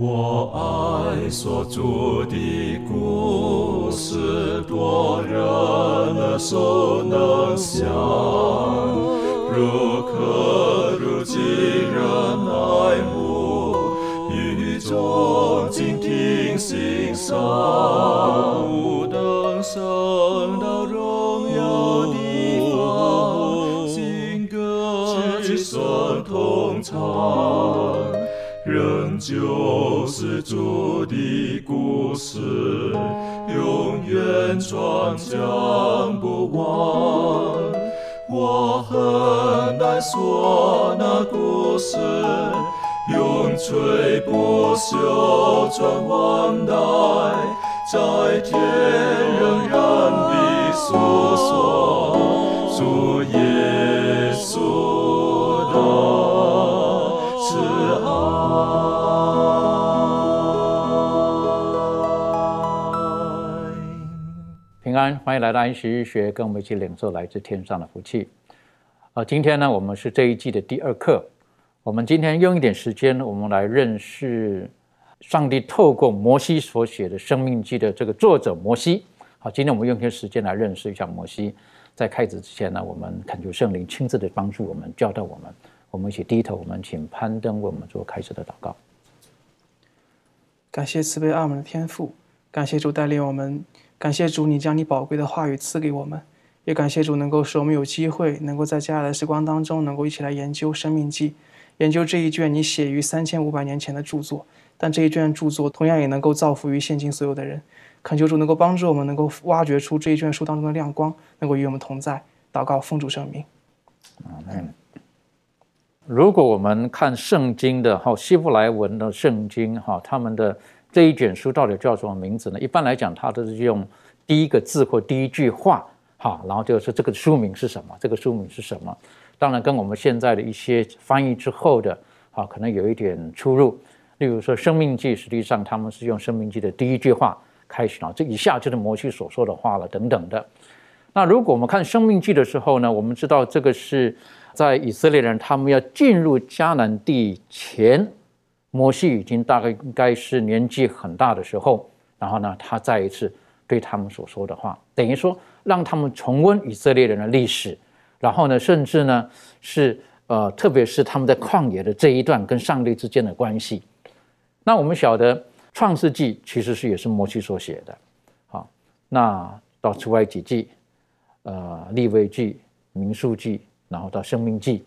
我爱所著的故事，多人耳熟能详，如可如今人爱慕，语中静听欣赏，不等升到荣耀的方，新歌齐声同唱。仍旧是主的故事，永远传讲不完。我很难说那故事，永垂不朽传万代，在天仍然的诉说主耶安，欢迎来到安息日学，跟我们一起领受来自天上的福气。啊，今天呢，我们是这一季的第二课。我们今天用一点时间，我们来认识上帝透过摩西所写的《生命记》的这个作者摩西。好，今天我们用一些时间来认识一下摩西。在开始之前呢，我们恳求圣灵亲自的帮助我们，教导我们。我们一起低头，我们请攀登为我们做开始的祷告。感谢慈悲爱们的天赋，感谢主带领我们，感谢主你将你宝贵的话语赐给我们，也感谢主能够使我们有机会能够在接下来的时光当中，能够一起来研究《生命记》，研究这一卷你写于三千五百年前的著作，但这一卷著作同样也能够造福于现今所有的人。恳求主能够帮助我们，能够挖掘出这一卷书当中的亮光，能够与我们同在。祷告，奉主圣名。嗯，如果我们看圣经的哈希伯来文的圣经哈，他们的这一卷书到底叫什么名字呢？一般来讲，它都是用第一个字或第一句话哈，然后就是这个书名是什么？这个书名是什么？当然跟我们现在的一些翻译之后的啊，可能有一点出入。例如说《生命记》，实际上他们是用《生命记》的第一句话开始啊，这一下就是摩西所说的话了等等的。那如果我们看《生命记》的时候呢，我们知道这个是在以色列人他们要进入迦南地前，摩西已经大概应该是年纪很大的时候，然后呢，他再一次对他们所说的话，等于说让他们重温以色列人的历史，然后呢，甚至呢是呃，特别是他们在旷野的这一段跟上帝之间的关系。那我们晓得《创世纪》其实是也是摩西所写的，好，那到出埃及记。呃，立位记、民数记，然后到生命记，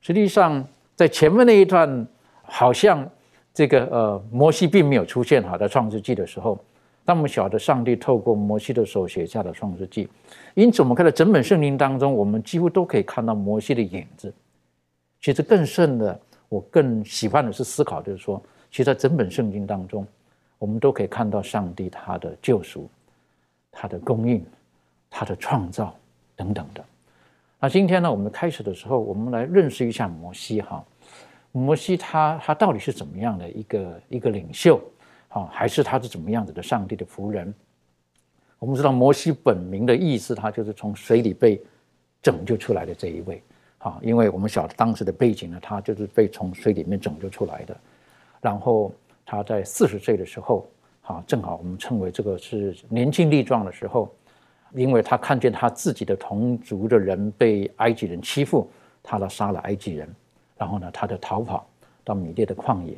实际上在前面那一段，好像这个呃摩西并没有出现哈，在创世纪的时候，那么晓得上帝透过摩西的手写下的创世纪，因此我们看到整本圣经当中，我们几乎都可以看到摩西的影子。其实更甚的，我更喜欢的是思考，就是说，其实在整本圣经当中，我们都可以看到上帝他的救赎，他的供应。他的创造等等的，那今天呢，我们开始的时候，我们来认识一下摩西哈。摩西他他到底是怎么样的一个一个领袖，啊，还是他是怎么样子的上帝的仆人？我们知道摩西本名的意思，他就是从水里被拯救出来的这一位，啊，因为我们晓得当时的背景呢，他就是被从水里面拯救出来的。然后他在四十岁的时候，啊，正好我们称为这个是年轻力壮的时候。因为他看见他自己的同族的人被埃及人欺负，他来杀了埃及人，然后呢，他就逃跑到米列的旷野，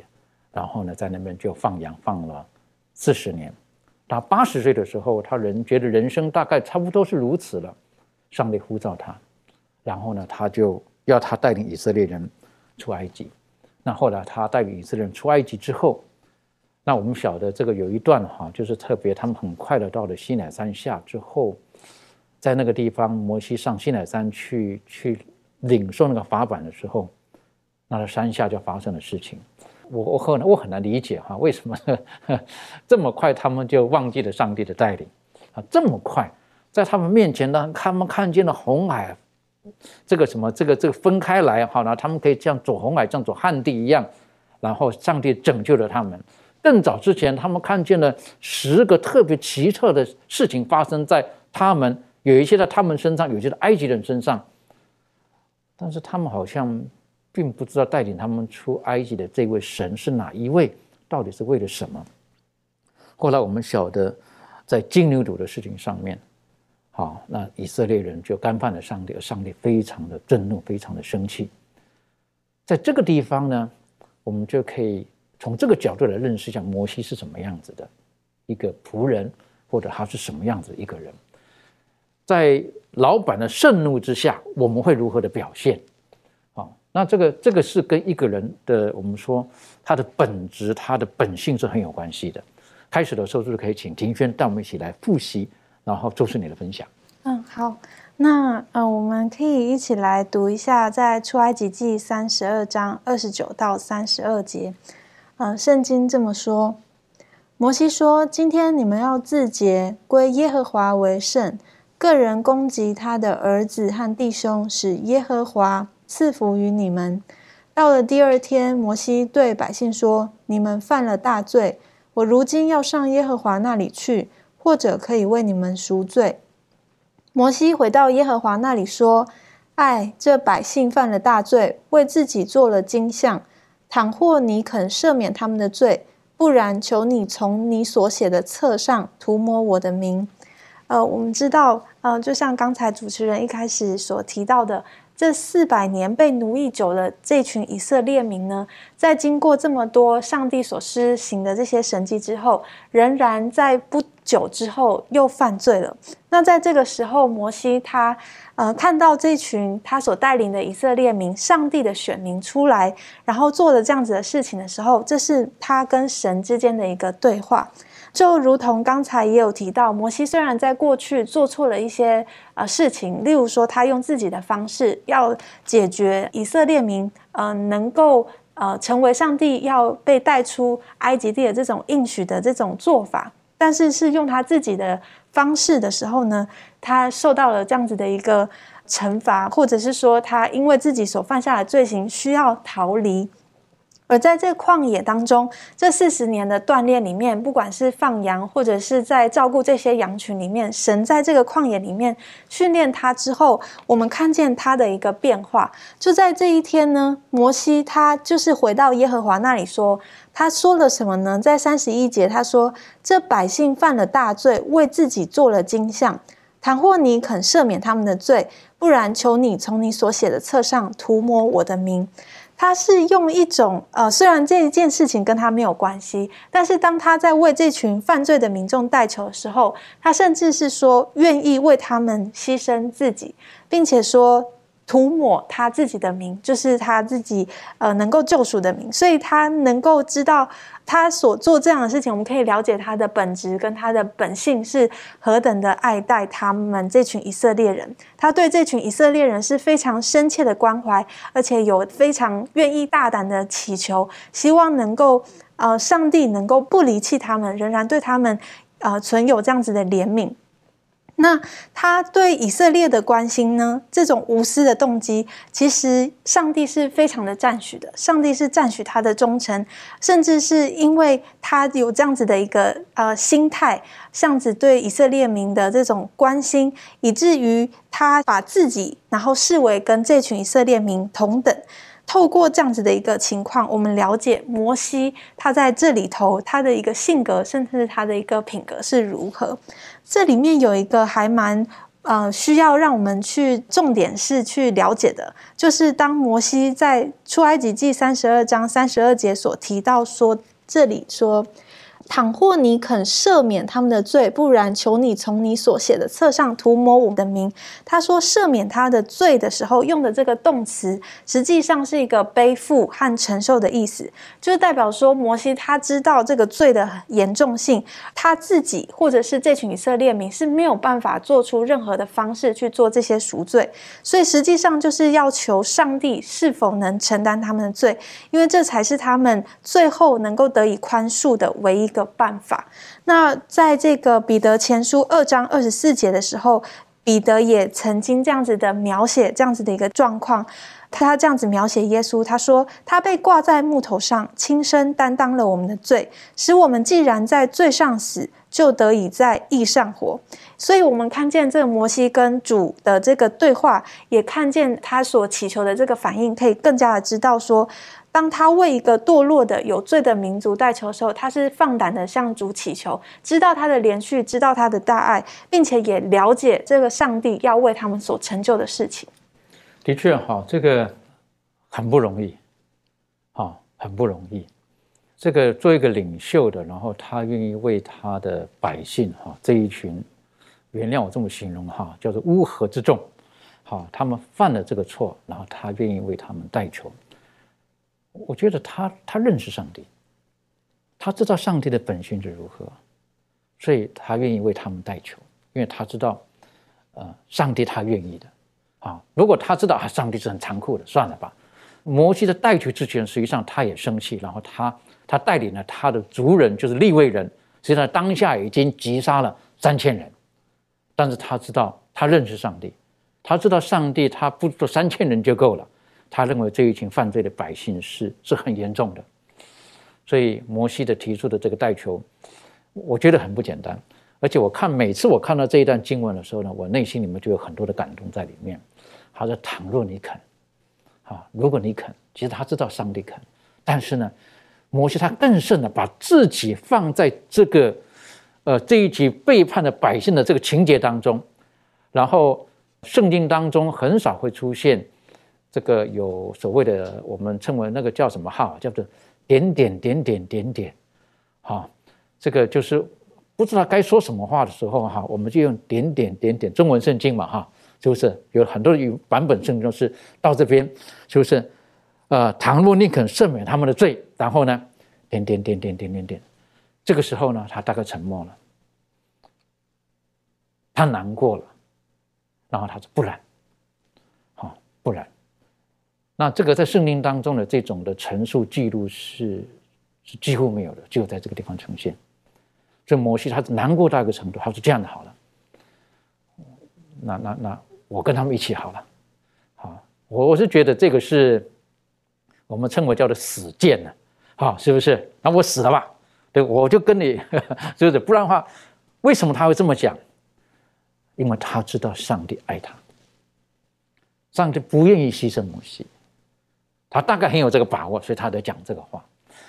然后呢，在那边就放羊放了四十年。他八十岁的时候，他人觉得人生大概差不多是如此了，上帝呼召他，然后呢，他就要他带领以色列人出埃及。那后来他带领以色列人出埃及之后。那我们晓得这个有一段哈，就是特别他们很快的到了西乃山下之后，在那个地方，摩西上西乃山去去领受那个法版的时候，那在山下就发生的事情。我我很我很难理解哈，为什么 这么快他们就忘记了上帝的带领啊？这么快，在他们面前呢，他们看见了红海，这个什么这个这个分开来好了，他们可以像走红海，像走旱地一样，然后上帝拯救了他们。更早之前，他们看见了十个特别奇特的事情发生在他们，有一些在他们身上，有些在埃及人身上。但是他们好像并不知道带领他们出埃及的这位神是哪一位，到底是为了什么？后来我们晓得，在金牛犊的事情上面，好，那以色列人就干犯了上帝，上帝非常的震怒，非常的生气。在这个地方呢，我们就可以从这个角度来认识一下摩西是什么样子的一个仆人，或者他是什么样子一个人。在老板的盛怒之下，我们会如何的表现？那这个这个是跟一个人的我们说他的本质、他的本性是很有关系的。开始的时候就是可以请庭轩带我们一起来复习，然后做出你的分享。嗯，好。那呃，我们可以一起来读一下，在出埃及记三十二章二十九到三十二节。嗯，圣经这么说：摩西说：“今天你们要自洁，归耶和华为圣。个人攻击他的儿子和弟兄，使耶和华赐福于你们。”到了第二天，摩西对百姓说：“你们犯了大罪，我如今要上耶和华那里去，或者可以为你们赎罪。”摩西回到耶和华那里说：“哎，这百姓犯了大罪，为自己做了金像。倘或你肯赦免他们的罪，不然，求你从你所写的册上涂抹我的名。”呃，我们知道，呃，就像刚才主持人一开始所提到的。这四百年被奴役久了，这群以色列民呢，在经过这么多上帝所施行的这些神迹之后，仍然在不久之后又犯罪了。那在这个时候，摩西他呃看到这群他所带领的以色列民，上帝的选民出来，然后做了这样子的事情的时候，这是他跟神之间的一个对话。就如同刚才也有提到，摩西虽然在过去做错了一些呃事情，例如说他用自己的方式要解决以色列民呃能够呃成为上帝要被带出埃及地的这种应许的这种做法，但是是用他自己的方式的时候呢，他受到了这样子的一个惩罚，或者是说他因为自己所犯下的罪行需要逃离。而在这旷野当中，这四十年的锻炼里面，不管是放羊，或者是在照顾这些羊群里面，神在这个旷野里面训练他之后，我们看见他的一个变化。就在这一天呢，摩西他就是回到耶和华那里说，他说了什么呢？在三十一节，他说：“这百姓犯了大罪，为自己做了金像。倘或你肯赦免他们的罪，不然，求你从你所写的册上涂抹我的名。”他是用一种呃，虽然这一件事情跟他没有关系，但是当他在为这群犯罪的民众代求的时候，他甚至是说愿意为他们牺牲自己，并且说。涂抹他自己的名，就是他自己呃能够救赎的名，所以他能够知道他所做这样的事情，我们可以了解他的本质跟他的本性是何等的爱戴他们这群以色列人。他对这群以色列人是非常深切的关怀，而且有非常愿意大胆的祈求，希望能够呃上帝能够不离弃他们，仍然对他们呃存有这样子的怜悯。那他对以色列的关心呢？这种无私的动机，其实上帝是非常的赞许的。上帝是赞许他的忠诚，甚至是因为他有这样子的一个呃心态，这样子对以色列民的这种关心，以至于他把自己然后视为跟这群以色列民同等。透过这样子的一个情况，我们了解摩西他在这里头他的一个性格，甚至他的一个品格是如何。这里面有一个还蛮呃需要让我们去重点是去了解的，就是当摩西在出埃及记三十二章三十二节所提到说，这里说。倘或你肯赦免他们的罪，不然，求你从你所写的册上涂抹我的名。他说赦免他的罪的时候用的这个动词，实际上是一个背负和承受的意思，就是代表说摩西他知道这个罪的严重性，他自己或者是这群以色列民是没有办法做出任何的方式去做这些赎罪，所以实际上就是要求上帝是否能承担他们的罪，因为这才是他们最后能够得以宽恕的唯一。的办法。那在这个彼得前书二章二十四节的时候，彼得也曾经这样子的描写这样子的一个状况。他这样子描写耶稣，他说：“他被挂在木头上，亲身担当了我们的罪，使我们既然在罪上死，就得以在义上活。”所以，我们看见这个摩西跟主的这个对话，也看见他所祈求的这个反应，可以更加的知道说。当他为一个堕落的有罪的民族代求的时候，他是放胆的向主祈求，知道他的连续，知道他的大爱，并且也了解这个上帝要为他们所成就的事情。的确，哈，这个很不容易，哈，很不容易。这个做一个领袖的，然后他愿意为他的百姓，哈，这一群，原谅我这么形容，哈，叫做乌合之众。好，他们犯了这个错，然后他愿意为他们代求。我觉得他他认识上帝，他知道上帝的本性是如何，所以他愿意为他们代求，因为他知道，呃，上帝他愿意的。啊，如果他知道啊，上帝是很残酷的，算了吧。摩西在代求之前，实际上他也生气，然后他他带领了他的族人，就是立位人，实际上当下已经击杀了三千人，但是他知道，他认识上帝。他知道上帝，他不做三千人就够了。他认为这一群犯罪的百姓是是很严重的，所以摩西的提出的这个代求，我觉得很不简单。而且我看每次我看到这一段经文的时候呢，我内心里面就有很多的感动在里面。他说：“倘若你肯，啊，如果你肯，其实他知道上帝肯，但是呢，摩西他更甚的把自己放在这个，呃，这一群背叛的百姓的这个情节当中，然后。”圣经当中很少会出现这个有所谓的我们称为那个叫什么号，叫做点点点点点点，哈，这个就是不知道该说什么话的时候哈，我们就用点点点点中文圣经嘛哈，是不是有很多语版本圣经是到这边，是不是？呃，倘若宁肯赦免他们的罪，然后呢，点点点点点点点，这个时候呢，他大概沉默了，他难过了。然后他说：“不然，好，不然，那这个在圣经当中的这种的陈述记录是是几乎没有的，只有在这个地方呈现。这摩西他难过到一个程度，他说：‘这样的好了，那那那我跟他们一起好了。’好，我我是觉得这个是我们称为叫做死谏呢，好，是不是？那我死了吧？对，我就跟你，是不是？不然的话，为什么他会这么讲？”因为他知道上帝爱他，上帝不愿意牺牲摩西，他大概很有这个把握，所以他在讲这个话。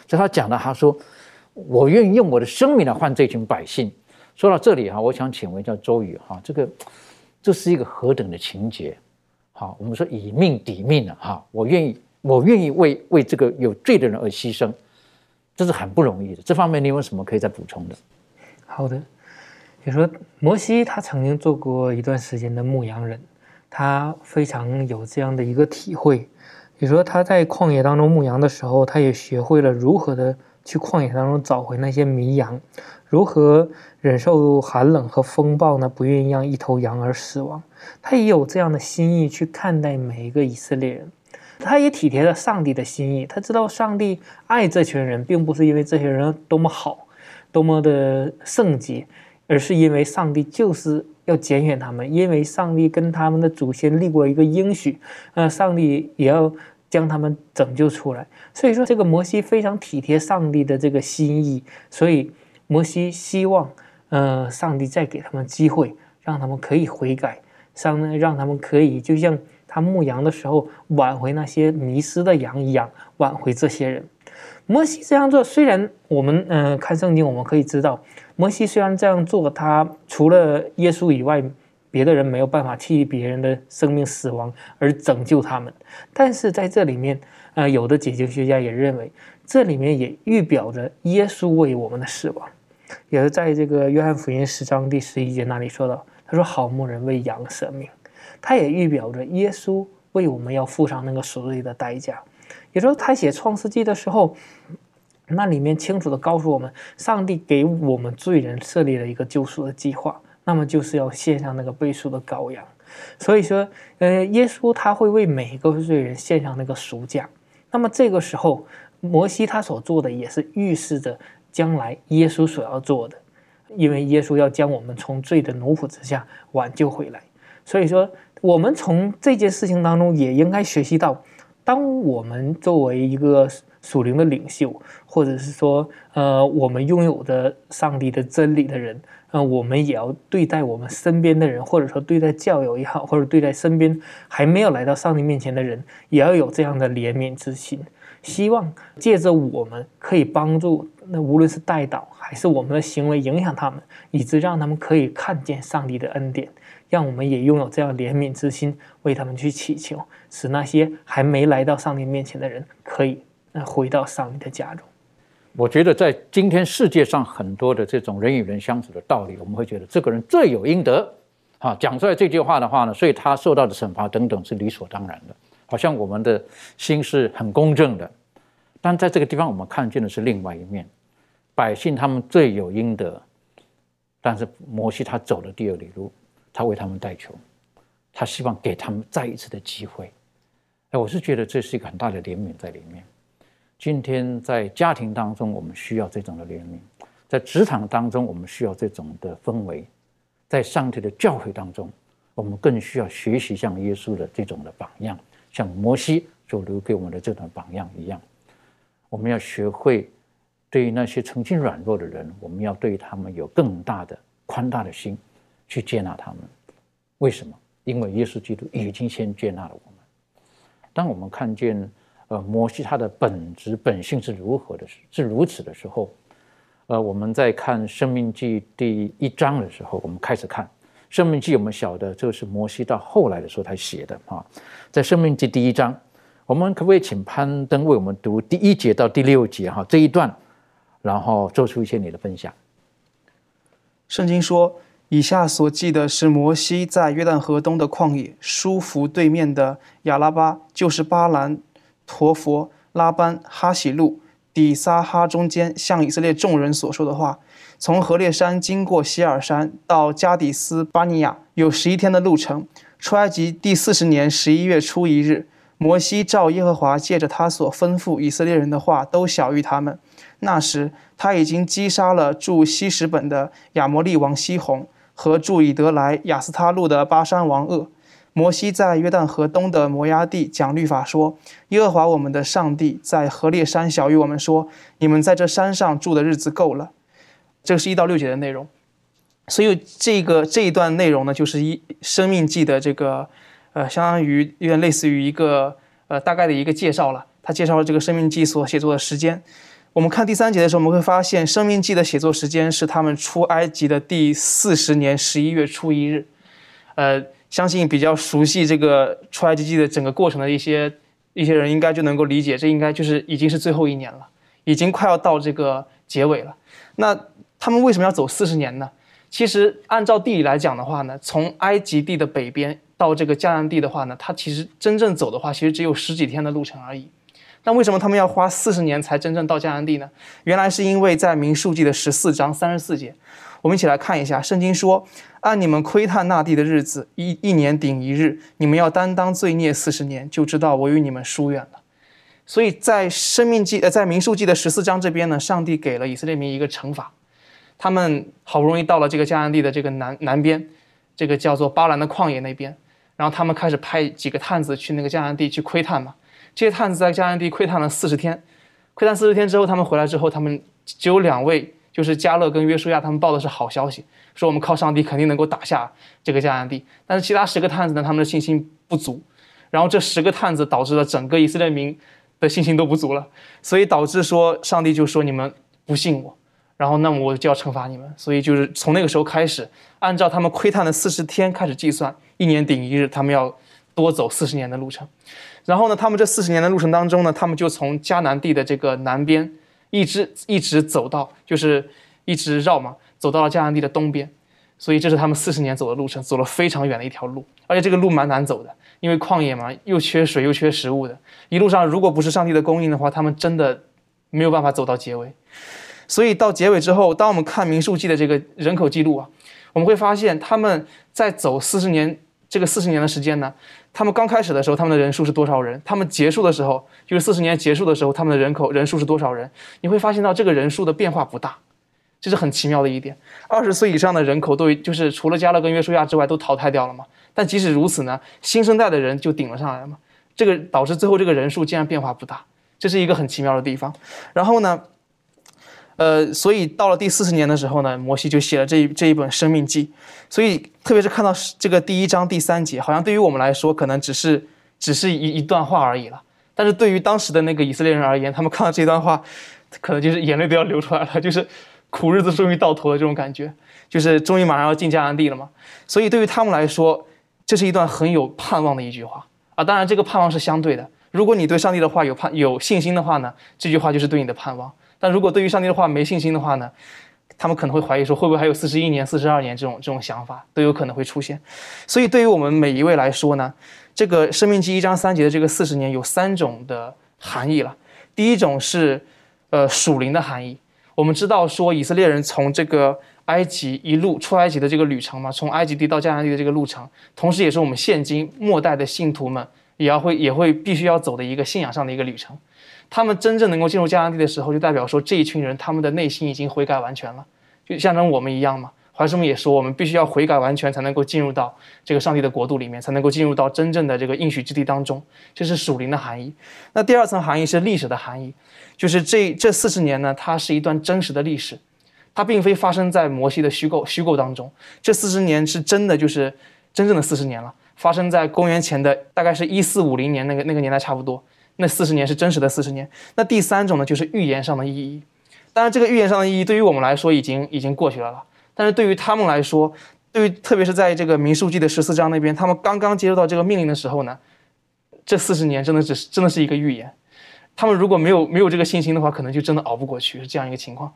所以他讲的，他说：“我愿意用我的生命来换这群百姓。”说到这里哈，我想请问一下周宇哈，这个这是一个何等的情节？好，我们说以命抵命了哈，我愿意，我愿意为为这个有罪的人而牺牲，这是很不容易的。这方面你有什么可以再补充的？好的。你说，摩西他曾经做过一段时间的牧羊人，他非常有这样的一个体会。你说，他在旷野当中牧羊的时候，他也学会了如何的去旷野当中找回那些迷羊，如何忍受寒冷和风暴呢？不愿意让一头羊儿死亡。他也有这样的心意去看待每一个以色列人，他也体贴了上帝的心意。他知道上帝爱这群人，并不是因为这些人多么好，多么的圣洁。而是因为上帝就是要拣选他们，因为上帝跟他们的祖先立过一个应许，呃，上帝也要将他们拯救出来。所以说，这个摩西非常体贴上帝的这个心意，所以摩西希望，呃，上帝再给他们机会，让他们可以悔改，上让他们可以就像他牧羊的时候挽回那些迷失的羊一样，挽回这些人。摩西这样做，虽然我们嗯看圣经，我们可以知道。摩西虽然这样做，他除了耶稣以外，别的人没有办法替别人的生命死亡而拯救他们。但是在这里面，呃，有的解经学家也认为，这里面也预表着耶稣为我们的死亡。也是在这个约翰福音十章第十一节那里说到，他说：“好牧人为羊舍命。”他也预表着耶稣为我们要付上那个赎罪的代价。也就是他写创世纪的时候。那里面清楚的告诉我们，上帝给我们罪人设立了一个救赎的计划，那么就是要献上那个被赎的羔羊。所以说，呃，耶稣他会为每一个罪人献上那个赎价。那么这个时候，摩西他所做的也是预示着将来耶稣所要做的，因为耶稣要将我们从罪的奴仆之下挽救回来。所以说，我们从这件事情当中也应该学习到，当我们作为一个。属灵的领袖，或者是说，呃，我们拥有的上帝的真理的人，呃，我们也要对待我们身边的人，或者说对待教友也好，或者对待身边还没有来到上帝面前的人，也要有这样的怜悯之心。希望借着我们可以帮助那无论是带导还是我们的行为影响他们，以致让他们可以看见上帝的恩典，让我们也拥有这样怜悯之心，为他们去祈求，使那些还没来到上帝面前的人可以呃回到上帝的家中。我觉得在今天世界上很多的这种人与人相处的道理，我们会觉得这个人罪有应得，啊，讲出来这句话的话呢，所以他受到的惩罚等等是理所当然的，好像我们的心是很公正的。但在这个地方，我们看见的是另外一面，百姓他们罪有应得，但是摩西他走了第二里路，他为他们代求，他希望给他们再一次的机会。哎，我是觉得这是一个很大的怜悯在里面。今天在家庭当中，我们需要这种的怜悯；在职场当中，我们需要这种的氛围；在上帝的教会当中，我们更需要学习像耶稣的这种的榜样，像摩西所留给我们的这种榜样一样。我们要学会对于那些曾经软弱的人，我们要对他们有更大的宽大的心去接纳他们。为什么？因为耶稣基督已经先接纳了我们。当我们看见。呃，摩西他的本质本性是如何的？是如此的时候，呃，我们在看《生命记》第一章的时候，我们开始看《生命记》，我们晓得这是摩西到后来的时候才写的啊。在《生命记》第一章，我们可不可以请攀登为我们读第一节到第六节哈这一段，然后做出一些你的分享？圣经说，以下所记的是摩西在约旦河东的旷野，舒服对面的亚拉巴，就是巴兰。陀佛、拉班、哈喜路、底撒哈中间，向以色列众人所说的话：从何烈山经过希尔山到加底斯巴尼亚，有十一天的路程。出埃及第四十年十一月初一日，摩西照耶和华借着他所吩咐以色列人的话，都晓谕他们。那时他已经击杀了住西什本的亚摩利王西宏和住以德来亚斯他路的巴山王鄂。摩西在约旦河东的摩崖地讲律法说：“耶和华我们的上帝在何烈山小谕我们说，你们在这山上住的日子够了。”这是一到六节的内容。所以这个这一段内容呢，就是一生命记的这个，呃，相当于有点类似于一个呃大概的一个介绍了。他介绍了这个生命记所写作的时间。我们看第三节的时候，我们会发现生命记的写作时间是他们出埃及的第四十年十一月初一日，呃。相信比较熟悉这个出埃及记的整个过程的一些一些人，应该就能够理解，这应该就是已经是最后一年了，已经快要到这个结尾了。那他们为什么要走四十年呢？其实按照地理来讲的话呢，从埃及地的北边到这个迦南地的话呢，它其实真正走的话，其实只有十几天的路程而已。但为什么他们要花四十年才真正到迦南地呢？原来是因为在民数记的十四章三十四节。我们一起来看一下，圣经说：“按你们窥探那地的日子，一一年顶一日，你们要担当罪孽四十年，就知道我与你们疏远了。”所以在生命记呃，在民数记的十四章这边呢，上帝给了以色列民一个惩罚，他们好不容易到了这个迦南地的这个南南边，这个叫做巴兰的旷野那边，然后他们开始派几个探子去那个迦南地去窥探嘛。这些探子在迦南地窥探了四十天，窥探四十天之后，他们回来之后，他们只有两位。就是加勒跟约书亚他们报的是好消息，说我们靠上帝肯定能够打下这个迦南地。但是其他十个探子呢，他们的信心不足。然后这十个探子导致了整个以色列民的信心都不足了，所以导致说上帝就说你们不信我，然后那么我就要惩罚你们。所以就是从那个时候开始，按照他们窥探的四十天开始计算，一年顶一日，他们要多走四十年的路程。然后呢，他们这四十年的路程当中呢，他们就从迦南地的这个南边。一直一直走到，就是一直绕嘛，走到了迦南地的东边，所以这是他们四十年走的路程，走了非常远的一条路，而且这个路蛮难走的，因为旷野嘛，又缺水又缺食物的，一路上如果不是上帝的供应的话，他们真的没有办法走到结尾。所以到结尾之后，当我们看民数记的这个人口记录啊，我们会发现他们在走四十年这个四十年的时间呢。他们刚开始的时候，他们的人数是多少人？他们结束的时候，就是四十年结束的时候，他们的人口人数是多少人？你会发现到这个人数的变化不大，这是很奇妙的一点。二十岁以上的人口都就是除了加勒跟约书亚之外都淘汰掉了嘛？但即使如此呢，新生代的人就顶了上来嘛？这个导致最后这个人数竟然变化不大，这是一个很奇妙的地方。然后呢？呃，所以到了第四十年的时候呢，摩西就写了这一这一本《生命记》，所以特别是看到这个第一章第三节，好像对于我们来说可能只是只是一一段话而已了。但是对于当时的那个以色列人而言，他们看到这段话，可能就是眼泪都要流出来了，就是苦日子终于到头了这种感觉，就是终于马上要进迦南地了嘛。所以对于他们来说，这是一段很有盼望的一句话啊。当然，这个盼望是相对的。如果你对上帝的话有盼有信心的话呢，这句话就是对你的盼望；但如果对于上帝的话没信心的话呢，他们可能会怀疑说，会不会还有四十一年、四十二年这种这种想法都有可能会出现。所以，对于我们每一位来说呢，这个《生命记》一章三节的这个四十年有三种的含义了。第一种是，呃，属灵的含义。我们知道说，以色列人从这个埃及一路出埃及的这个旅程嘛，从埃及地到迦南地的这个路程，同时也是我们现今末代的信徒们也要会也会必须要走的一个信仰上的一个旅程。他们真正能够进入迦南地的时候，就代表说这一群人他们的内心已经悔改完全了，就像跟我们一样嘛。怀师们也说，我们必须要悔改完全，才能够进入到这个上帝的国度里面，才能够进入到真正的这个应许之地当中。这是属灵的含义。那第二层含义是历史的含义，就是这这四十年呢，它是一段真实的历史，它并非发生在摩西的虚构虚构当中。这四十年是真的，就是真正的四十年了，发生在公元前的大概是一四五零年那个那个年代差不多。那四十年是真实的四十年。那第三种呢，就是预言上的意义。当然，这个预言上的意义对于我们来说已经已经过去了了。但是对于他们来说，对于特别是在这个民数记的十四章那边，他们刚刚接受到这个命令的时候呢，这四十年真的只是真的是一个预言。他们如果没有没有这个信心的话，可能就真的熬不过去，是这样一个情况。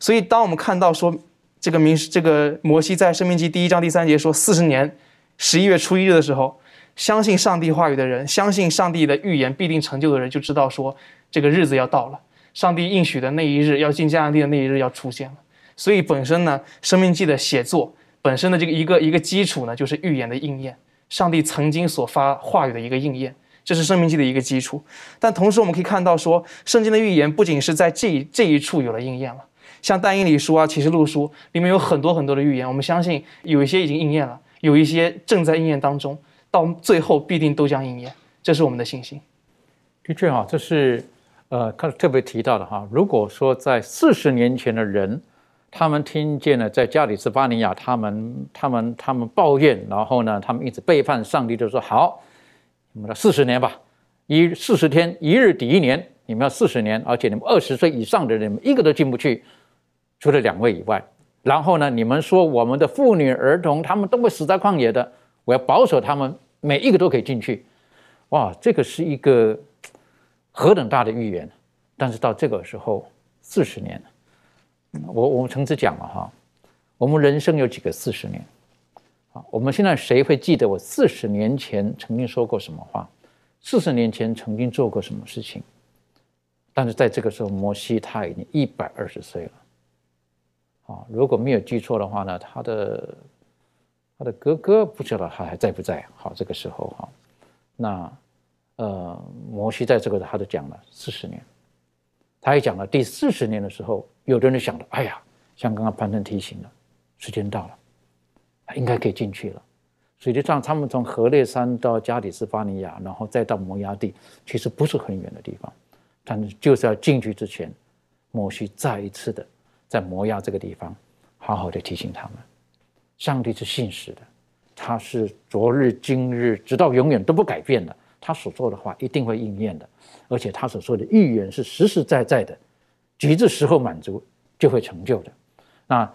所以，当我们看到说这个民这个摩西在生命记第一章第三节说四十年十一月初一日的时候。相信上帝话语的人，相信上帝的预言必定成就的人，就知道说这个日子要到了，上帝应许的那一日要进迦南地的那一日要出现了。所以本身呢，《生命记》的写作本身的这个一个一个基础呢，就是预言的应验，上帝曾经所发话语的一个应验，这是《生命记》的一个基础。但同时我们可以看到说，圣经的预言不仅是在这这一处有了应验了，像但以理书啊、启示录书里面有很多很多的预言，我们相信有一些已经应验了，有一些正在应验当中。到最后必定都将应验，这是我们的信心。的确哈，这是呃，他特别提到的哈。如果说在四十年前的人，他们听见了在加里斯巴尼亚，他们他们他们抱怨，然后呢，他们一直背叛上帝，就说好，你们要四十年吧，一四十天一日抵一年，你们要四十年，而且你们二十岁以上的人一个都进不去，除了两位以外。然后呢，你们说我们的妇女儿童，他们都会死在旷野的，我要保守他们。每一个都可以进去，哇，这个是一个何等大的预言！但是到这个时候，四十年我我们曾经讲了哈，我们人生有几个四十年？啊，我们现在谁会记得我四十年前曾经说过什么话？四十年前曾经做过什么事情？但是在这个时候，摩西他已经一百二十岁了，啊，如果没有记错的话呢，他的。他的哥哥不知道他还在不在？好，这个时候哈，那呃，摩西在这个他都讲了四十年，他也讲了第四十年的时候，有的人想到，哎呀，像刚刚潘正提醒了，时间到了，应该可以进去了。实际上，他们从河烈山到加里斯巴尼亚，然后再到摩崖地，其实不是很远的地方，但是就是要进去之前，摩西再一次的在摩崖这个地方，好好的提醒他们。上帝是信实的，他是昨日今日直到永远都不改变的。他所说的话一定会应验的，而且他所说的预言是实实在在的，极致时候满足就会成就的。那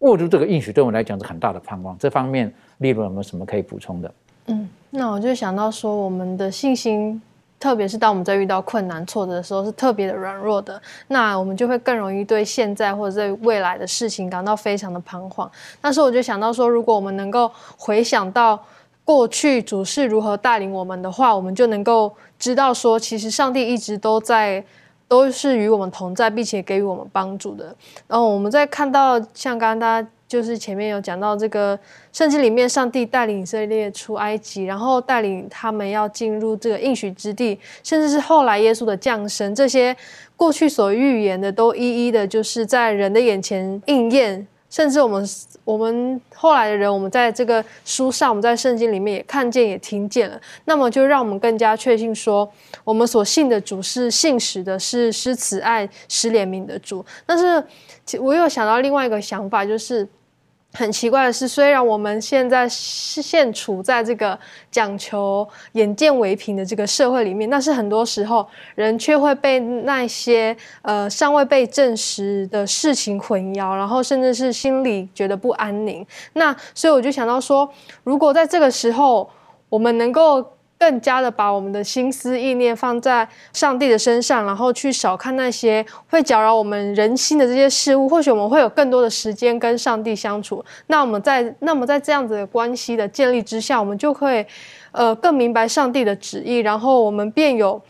握住这个应许，对我们来讲是很大的盼望。这方面，利润有没有什么可以补充的？嗯，那我就想到说，我们的信心。特别是当我们在遇到困难挫折的时候，是特别的软弱的，那我们就会更容易对现在或者对未来的事情感到非常的彷徨。但是我就想到说，如果我们能够回想到过去主是如何带领我们的话，我们就能够知道说，其实上帝一直都在，都是与我们同在，并且给予我们帮助的。然后我们在看到像刚刚大家。就是前面有讲到这个圣经里面，上帝带领以色列出埃及，然后带领他们要进入这个应许之地，甚至是后来耶稣的降生，这些过去所预言的都一一的，就是在人的眼前应验。甚至我们我们后来的人，我们在这个书上，我们在圣经里面也看见也听见了。那么就让我们更加确信说，我们所信的主是信实的，是施慈爱、施怜悯的主。但是我有想到另外一个想法，就是。很奇怪的是，虽然我们现在是现处在这个讲求眼见为凭的这个社会里面，但是很多时候人却会被那些呃尚未被证实的事情混淆，然后甚至是心里觉得不安宁。那所以我就想到说，如果在这个时候我们能够。更加的把我们的心思意念放在上帝的身上，然后去少看那些会搅扰我们人心的这些事物，或许我们会有更多的时间跟上帝相处。那我们在那么在这样子的关系的建立之下，我们就会呃更明白上帝的旨意，然后我们便有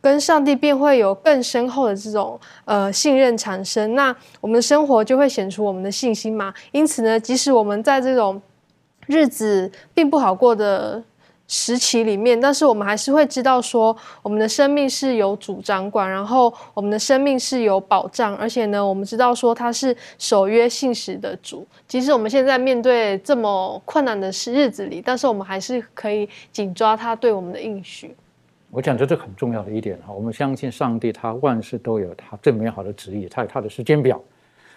跟上帝便会有更深厚的这种呃信任产生。那我们的生活就会显出我们的信心嘛。因此呢，即使我们在这种日子并不好过的。时期里面，但是我们还是会知道说，我们的生命是有主掌管，然后我们的生命是有保障，而且呢，我们知道说他是守约信实的主。即使我们现在面对这么困难的日子里，但是我们还是可以紧抓他对我们的应许。我讲这是很重要的一点哈，我们相信上帝，他万事都有他最美好的旨意，他有他的时间表，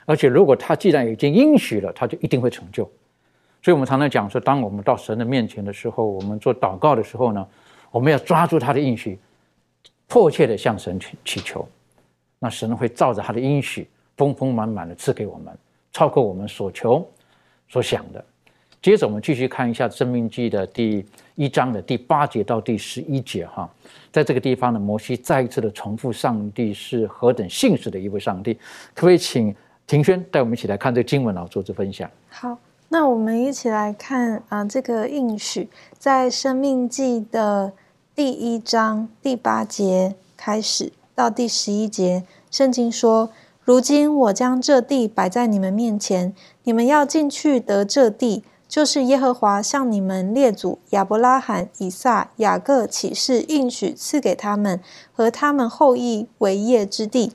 而且如果他既然已经应许了，他就一定会成就。所以，我们常常讲说，当我们到神的面前的时候，我们做祷告的时候呢，我们要抓住他的应许，迫切的向神祈祈求，那神会照着他的应许，丰丰满满的赐给我们，超过我们所求所想的。接着，我们继续看一下《生命记》的第一章的第八节到第十一节哈，在这个地方呢，摩西再一次的重复上帝是何等信实的一位上帝。可不可以请庭轩带我们一起来看这个经文，然后做这分享？好。那我们一起来看啊，这个应许在《生命记》的第一章第八节开始到第十一节，圣经说：“如今我将这地摆在你们面前，你们要进去得这地，就是耶和华向你们列祖亚伯拉罕、以撒、雅各起誓应许赐给他们和他们后裔为业之地。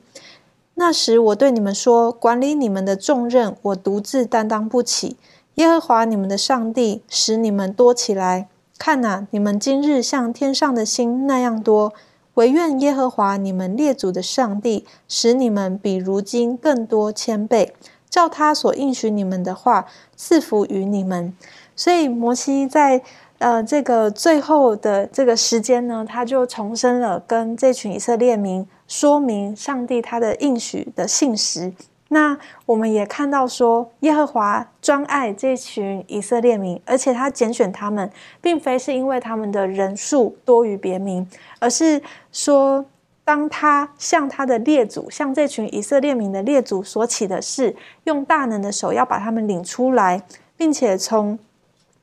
那时我对你们说，管理你们的重任，我独自担当不起。”耶和华你们的上帝使你们多起来，看哪，你们今日像天上的星那样多。唯愿耶和华你们列祖的上帝使你们比如今更多千倍，照他所应许你们的话赐福于你们。所以摩西在呃这个最后的这个时间呢，他就重申了跟这群以色列民说明上帝他的应许的信实。那我们也看到说，耶和华专爱这群以色列民，而且他拣选他们，并非是因为他们的人数多于别民，而是说，当他向他的列祖，向这群以色列民的列祖所起的事，用大能的手要把他们领出来，并且从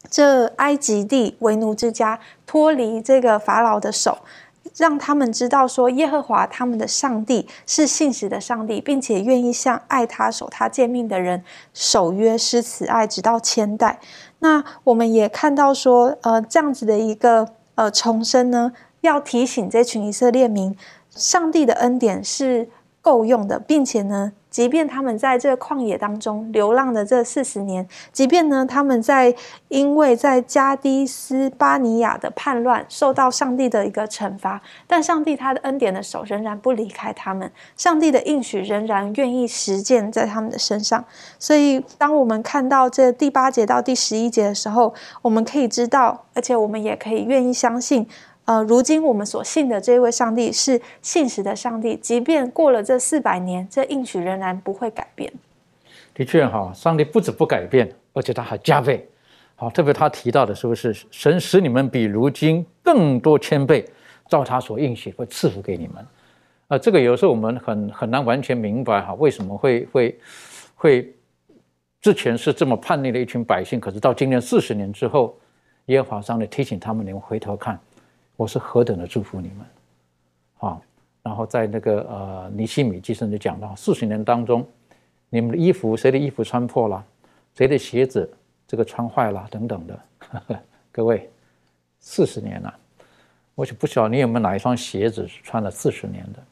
这埃及地为奴之家脱离这个法老的手。让他们知道说，耶和华他们的上帝是信实的上帝，并且愿意向爱他、守他诫命的人守约施慈爱，直到千代。那我们也看到说，呃，这样子的一个呃重生呢，要提醒这群以色列民，上帝的恩典是够用的，并且呢。即便他们在这个旷野当中流浪的这四十年，即便呢他们在因为在加迪斯巴尼亚的叛乱受到上帝的一个惩罚，但上帝他的恩典的手仍然不离开他们，上帝的应许仍然愿意实践在他们的身上。所以，当我们看到这第八节到第十一节的时候，我们可以知道，而且我们也可以愿意相信。呃，如今我们所信的这位上帝是信实的上帝，即便过了这四百年，这应许仍然不会改变。的确哈，上帝不止不改变，而且他还加倍。好，特别他提到的是不是神使你们比如今更多千倍，照他所应许会赐福给你们？啊，这个有时候我们很很难完全明白哈，为什么会会会之前是这么叛逆的一群百姓，可是到今年四十年之后，耶和华上帝提醒他们，你们回头看。我是何等的祝福你们，啊！然后在那个呃尼西米记上就讲到，四十年当中，你们的衣服谁的衣服穿破了，谁的鞋子这个穿坏了等等的，各位，四十年了，我就不晓得你有没有哪一双鞋子是穿了四十年的，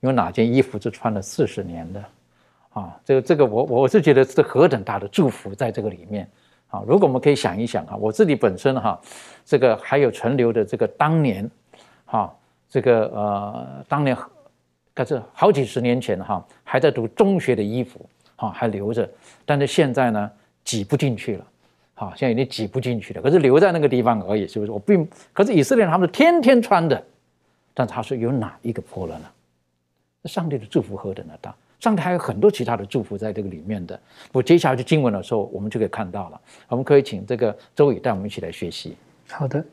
有哪件衣服是穿了四十年的，啊！这个这个我我是觉得是何等大的祝福在这个里面。啊，如果我们可以想一想啊，我自己本身哈，这个还有存留的这个当年，哈，这个呃，当年，可是好几十年前哈，还在读中学的衣服，哈，还留着，但是现在呢，挤不进去了，哈，现在已经挤不进去了，可是留在那个地方而已，是不是？我并可是以色列人他们是天天穿的，但他说有哪一个破了呢？上帝的祝福何等的大！上帝还有很多其他的祝福在这个里面的。我接下来去经文的时候，我们就可以看到了。我们可以请这个周宇带我们一起来学习。好的，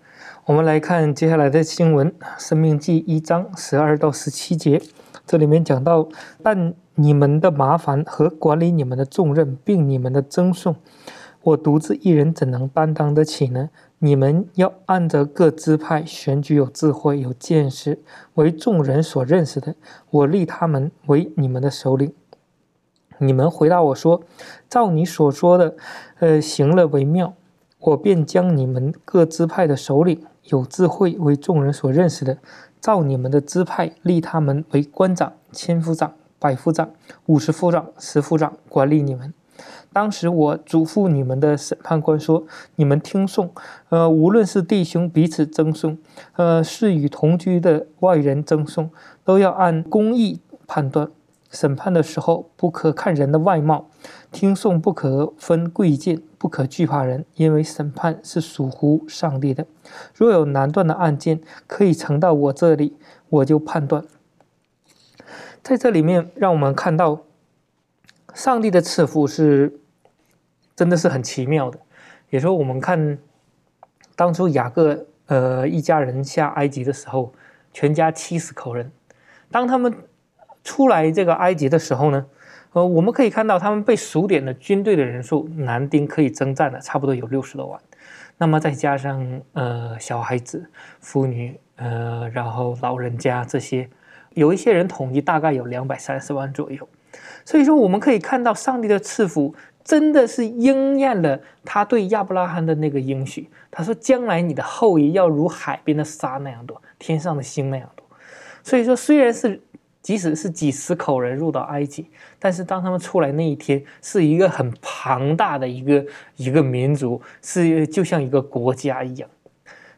我们来看接下来的经文，《生命记》一章十二到十七节。这里面讲到，但你们的麻烦和管理你们的重任，并你们的赠送，我独自一人怎能担当得起呢？你们要按着各支派选举有智慧、有见识、为众人所认识的，我立他们为你们的首领。你们回答我说：“照你所说的，呃，行了为妙。”我便将你们各支派的首领、有智慧、为众人所认识的，照你们的支派立他们为官长、千夫长、百夫长、五十夫长、十夫长，管理你们。当时我嘱咐你们的审判官说：“你们听讼，呃，无论是弟兄彼此争讼，呃，是与同居的外人争讼，都要按公义判断。审判的时候，不可看人的外貌；听讼不可分贵贱，不可惧怕人，因为审判是属乎上帝的。若有难断的案件可以呈到我这里，我就判断。”在这里面，让我们看到。上帝的赐福是，真的是很奇妙的。也说我们看当初雅各呃一家人下埃及的时候，全家七十口人，当他们出来这个埃及的时候呢，呃，我们可以看到他们被数点的军队的人数，男丁可以征战的差不多有六十多万，那么再加上呃小孩子、妇女呃，然后老人家这些，有一些人统计大概有两百三十万左右。所以说，我们可以看到上帝的赐福真的是应验了他对亚伯拉罕的那个应许。他说：“将来你的后裔要如海边的沙那样多，天上的星那样多。”所以说，虽然是即使是几十口人入到埃及，但是当他们出来那一天，是一个很庞大的一个一个民族，是就像一个国家一样。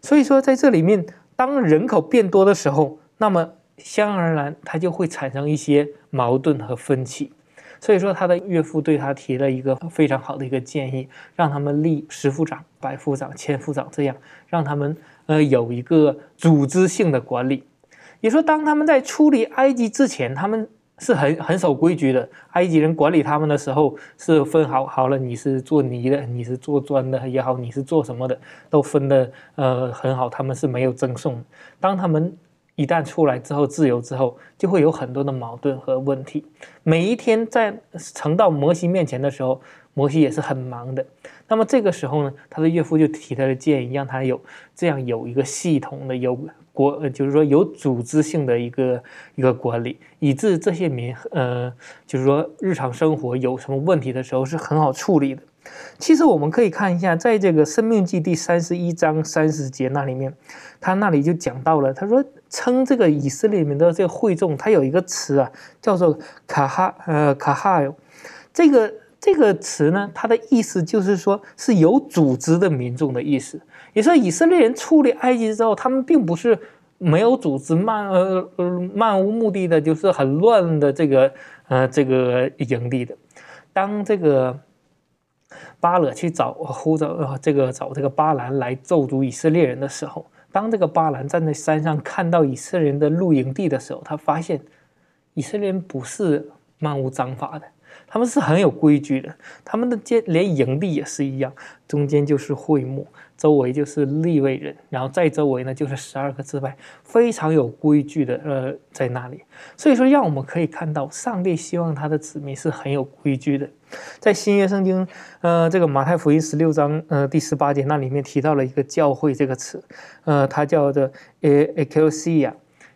所以说，在这里面，当人口变多的时候，那么相而然，它就会产生一些矛盾和分歧。所以说，他的岳父对他提了一个非常好的一个建议，让他们立十副长、百副长、千副长，这样让他们呃有一个组织性的管理。也说，当他们在出离埃及之前，他们是很很守规矩的。埃及人管理他们的时候是分好好了，你是做泥的，你是做砖的也好，你是做什么的，都分的呃很好。他们是没有赠送。当他们一旦出来之后，自由之后，就会有很多的矛盾和问题。每一天在呈到摩西面前的时候，摩西也是很忙的。那么这个时候呢，他的岳父就提他的建议，让他有这样有一个系统的、有国，就是说有组织性的一个一个管理，以致这些民，呃，就是说日常生活有什么问题的时候是很好处理的。其实我们可以看一下，在这个《生命记》第三十一章三十节那里面，他那里就讲到了，他说。称这个以色列里面的这个会众，它有一个词啊，叫做卡哈呃卡哈哟。这个这个词呢，它的意思就是说是有组织的民众的意思。也说以色列人出离埃及之后，他们并不是没有组织、漫呃漫无目的的，就是很乱的这个呃这个营地的。当这个巴勒去找呼找这个找这个巴兰来咒诅以色列人的时候。当这个巴兰站在山上看到以色列人的露营地的时候，他发现以色列人不是漫无章法的，他们是很有规矩的。他们的间连营地也是一样，中间就是会幕，周围就是立位人，然后再周围呢就是十二个支派，非常有规矩的。呃，在那里，所以说让我们可以看到，上帝希望他的子民是很有规矩的。在新约圣经，呃，这个马太福音十六章，呃，第十八节那里面提到了一个教会这个词，呃，它叫做 ecclesia，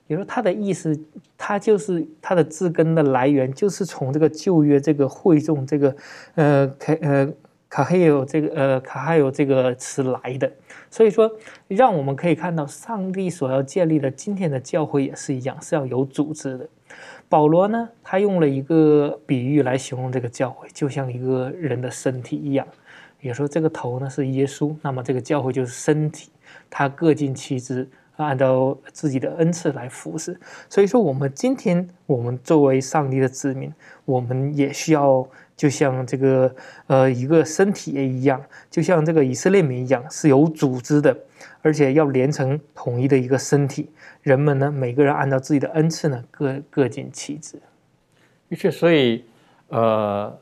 也说它的意思，它就是它的字根的来源，就是从这个旧约这个会众这个，呃，卡呃卡黑有这个呃卡哈有这个词来的。所以说，让我们可以看到，上帝所要建立的今天的教会也是一样，是要有组织的。保罗呢，他用了一个比喻来形容这个教会，就像一个人的身体一样。也说这个头呢是耶稣，那么这个教会就是身体，他各尽其职，按照自己的恩赐来服侍。所以说，我们今天我们作为上帝的子民，我们也需要就像这个呃一个身体一样，就像这个以色列民一样是有组织的，而且要连成统一的一个身体。人们呢，每个人按照自己的恩赐呢，各各尽其职。的确，所以呃，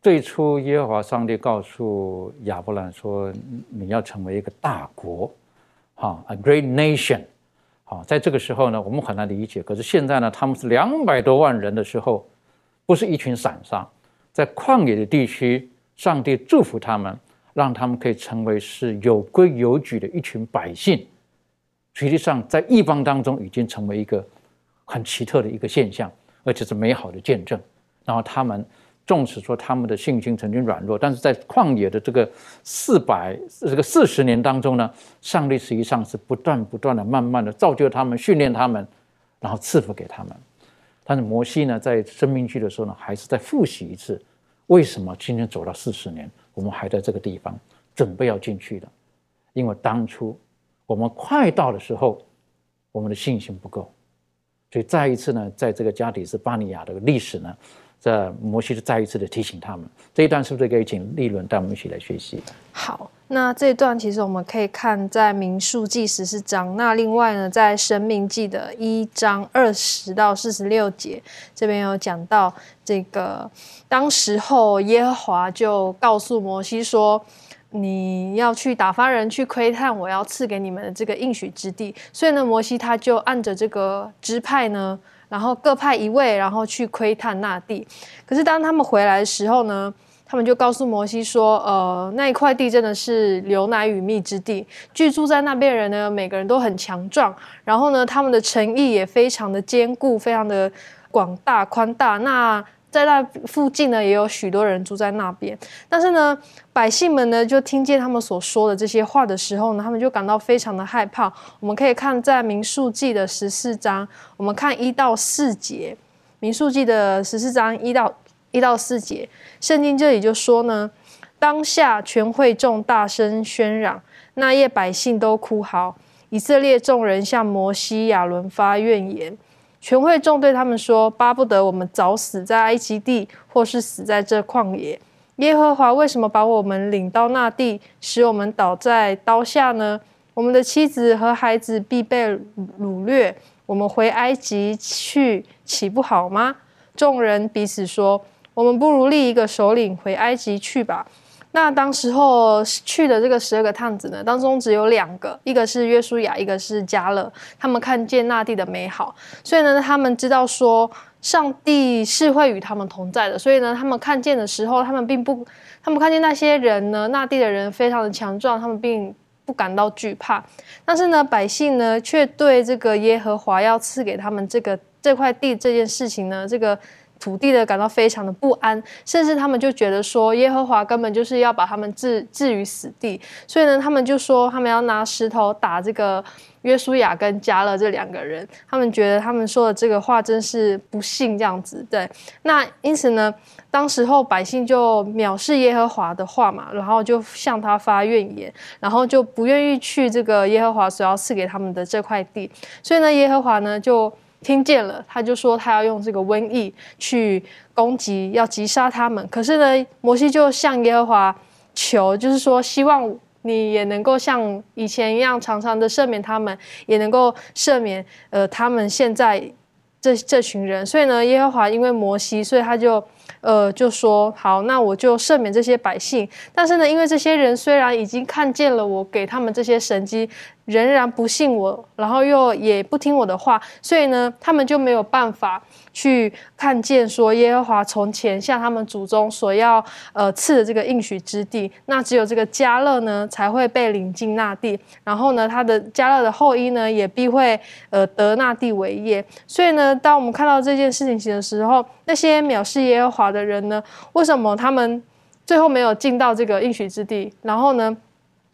最初耶和华上帝告诉亚伯兰说：“你要成为一个大国，哈，a great nation。”好，在这个时候呢，我们很难理解。可是现在呢，他们是两百多万人的时候，不是一群散沙，在旷野的地区，上帝祝福他们，让他们可以成为是有规有矩的一群百姓。实际上，在异邦当中，已经成为一个很奇特的一个现象，而且是美好的见证。然后他们。纵使说他们的信心曾经软弱，但是在旷野的这个四百这个四十年当中呢，上帝实际上是不断不断的、慢慢的造就他们、训练他们，然后赐福给他们。但是摩西呢，在生命记的时候呢，还是再复习一次，为什么今天走到四十年，我们还在这个地方准备要进去的？因为当初我们快到的时候，我们的信心不够，所以再一次呢，在这个加底斯巴尼亚的历史呢。在摩西是再一次的提醒他们，这一段是不是可以请立伦带我们一起来学习？好，那这一段其实我们可以看在民数记十四章，那另外呢，在生命记的一章二十到四十六节，这边有讲到这个，当时候耶和华就告诉摩西说，你要去打发人去窥探我要赐给你们的这个应许之地，所以呢，摩西他就按着这个支派呢。然后各派一位，然后去窥探那地。可是当他们回来的时候呢，他们就告诉摩西说：“呃，那一块地真的是流奶与蜜之地，居住在那边人呢，每个人都很强壮。然后呢，他们的城邑也非常的坚固，非常的广大宽大。那在那附近呢，也有许多人住在那边。但是呢，百姓们呢，就听见他们所说的这些话的时候呢，他们就感到非常的害怕。我们可以看在民数记的十四章，我们看一到四节，民数记的十四章一到一到四节，圣经这里就说呢，当下全会众大声喧嚷，那夜百姓都哭嚎，以色列众人向摩西亚伦发怨言。全会众对他们说：“巴不得我们早死在埃及地，或是死在这旷野。耶和华为什么把我们领到那地，使我们倒在刀下呢？我们的妻子和孩子必被掳掠。我们回埃及去，岂不好吗？”众人彼此说：“我们不如立一个首领回埃及去吧。”那当时候去的这个十二个探子呢，当中只有两个，一个是约书亚，一个是加勒。他们看见那地的美好，所以呢，他们知道说上帝是会与他们同在的。所以呢，他们看见的时候，他们并不，他们看见那些人呢，那地的人非常的强壮，他们并不感到惧怕。但是呢，百姓呢，却对这个耶和华要赐给他们这个这块地这件事情呢，这个。土地的感到非常的不安，甚至他们就觉得说，耶和华根本就是要把他们置置于死地，所以呢，他们就说他们要拿石头打这个约书亚跟加勒这两个人，他们觉得他们说的这个话真是不幸这样子。对，那因此呢，当时候百姓就藐视耶和华的话嘛，然后就向他发怨言，然后就不愿意去这个耶和华所要赐给他们的这块地，所以呢，耶和华呢就。听见了，他就说他要用这个瘟疫去攻击，要击杀他们。可是呢，摩西就向耶和华求，就是说希望你也能够像以前一样，常常的赦免他们，也能够赦免呃他们现在这这群人。所以呢，耶和华因为摩西，所以他就。呃，就说好，那我就赦免这些百姓。但是呢，因为这些人虽然已经看见了我给他们这些神迹，仍然不信我，然后又也不听我的话，所以呢，他们就没有办法。去看见说耶和华从前向他们祖宗所要呃赐的这个应许之地，那只有这个加勒呢才会被领进那地，然后呢他的加勒的后裔呢也必会呃得那地为业。所以呢，当我们看到这件事情的时候，那些藐视耶和华的人呢，为什么他们最后没有进到这个应许之地？然后呢，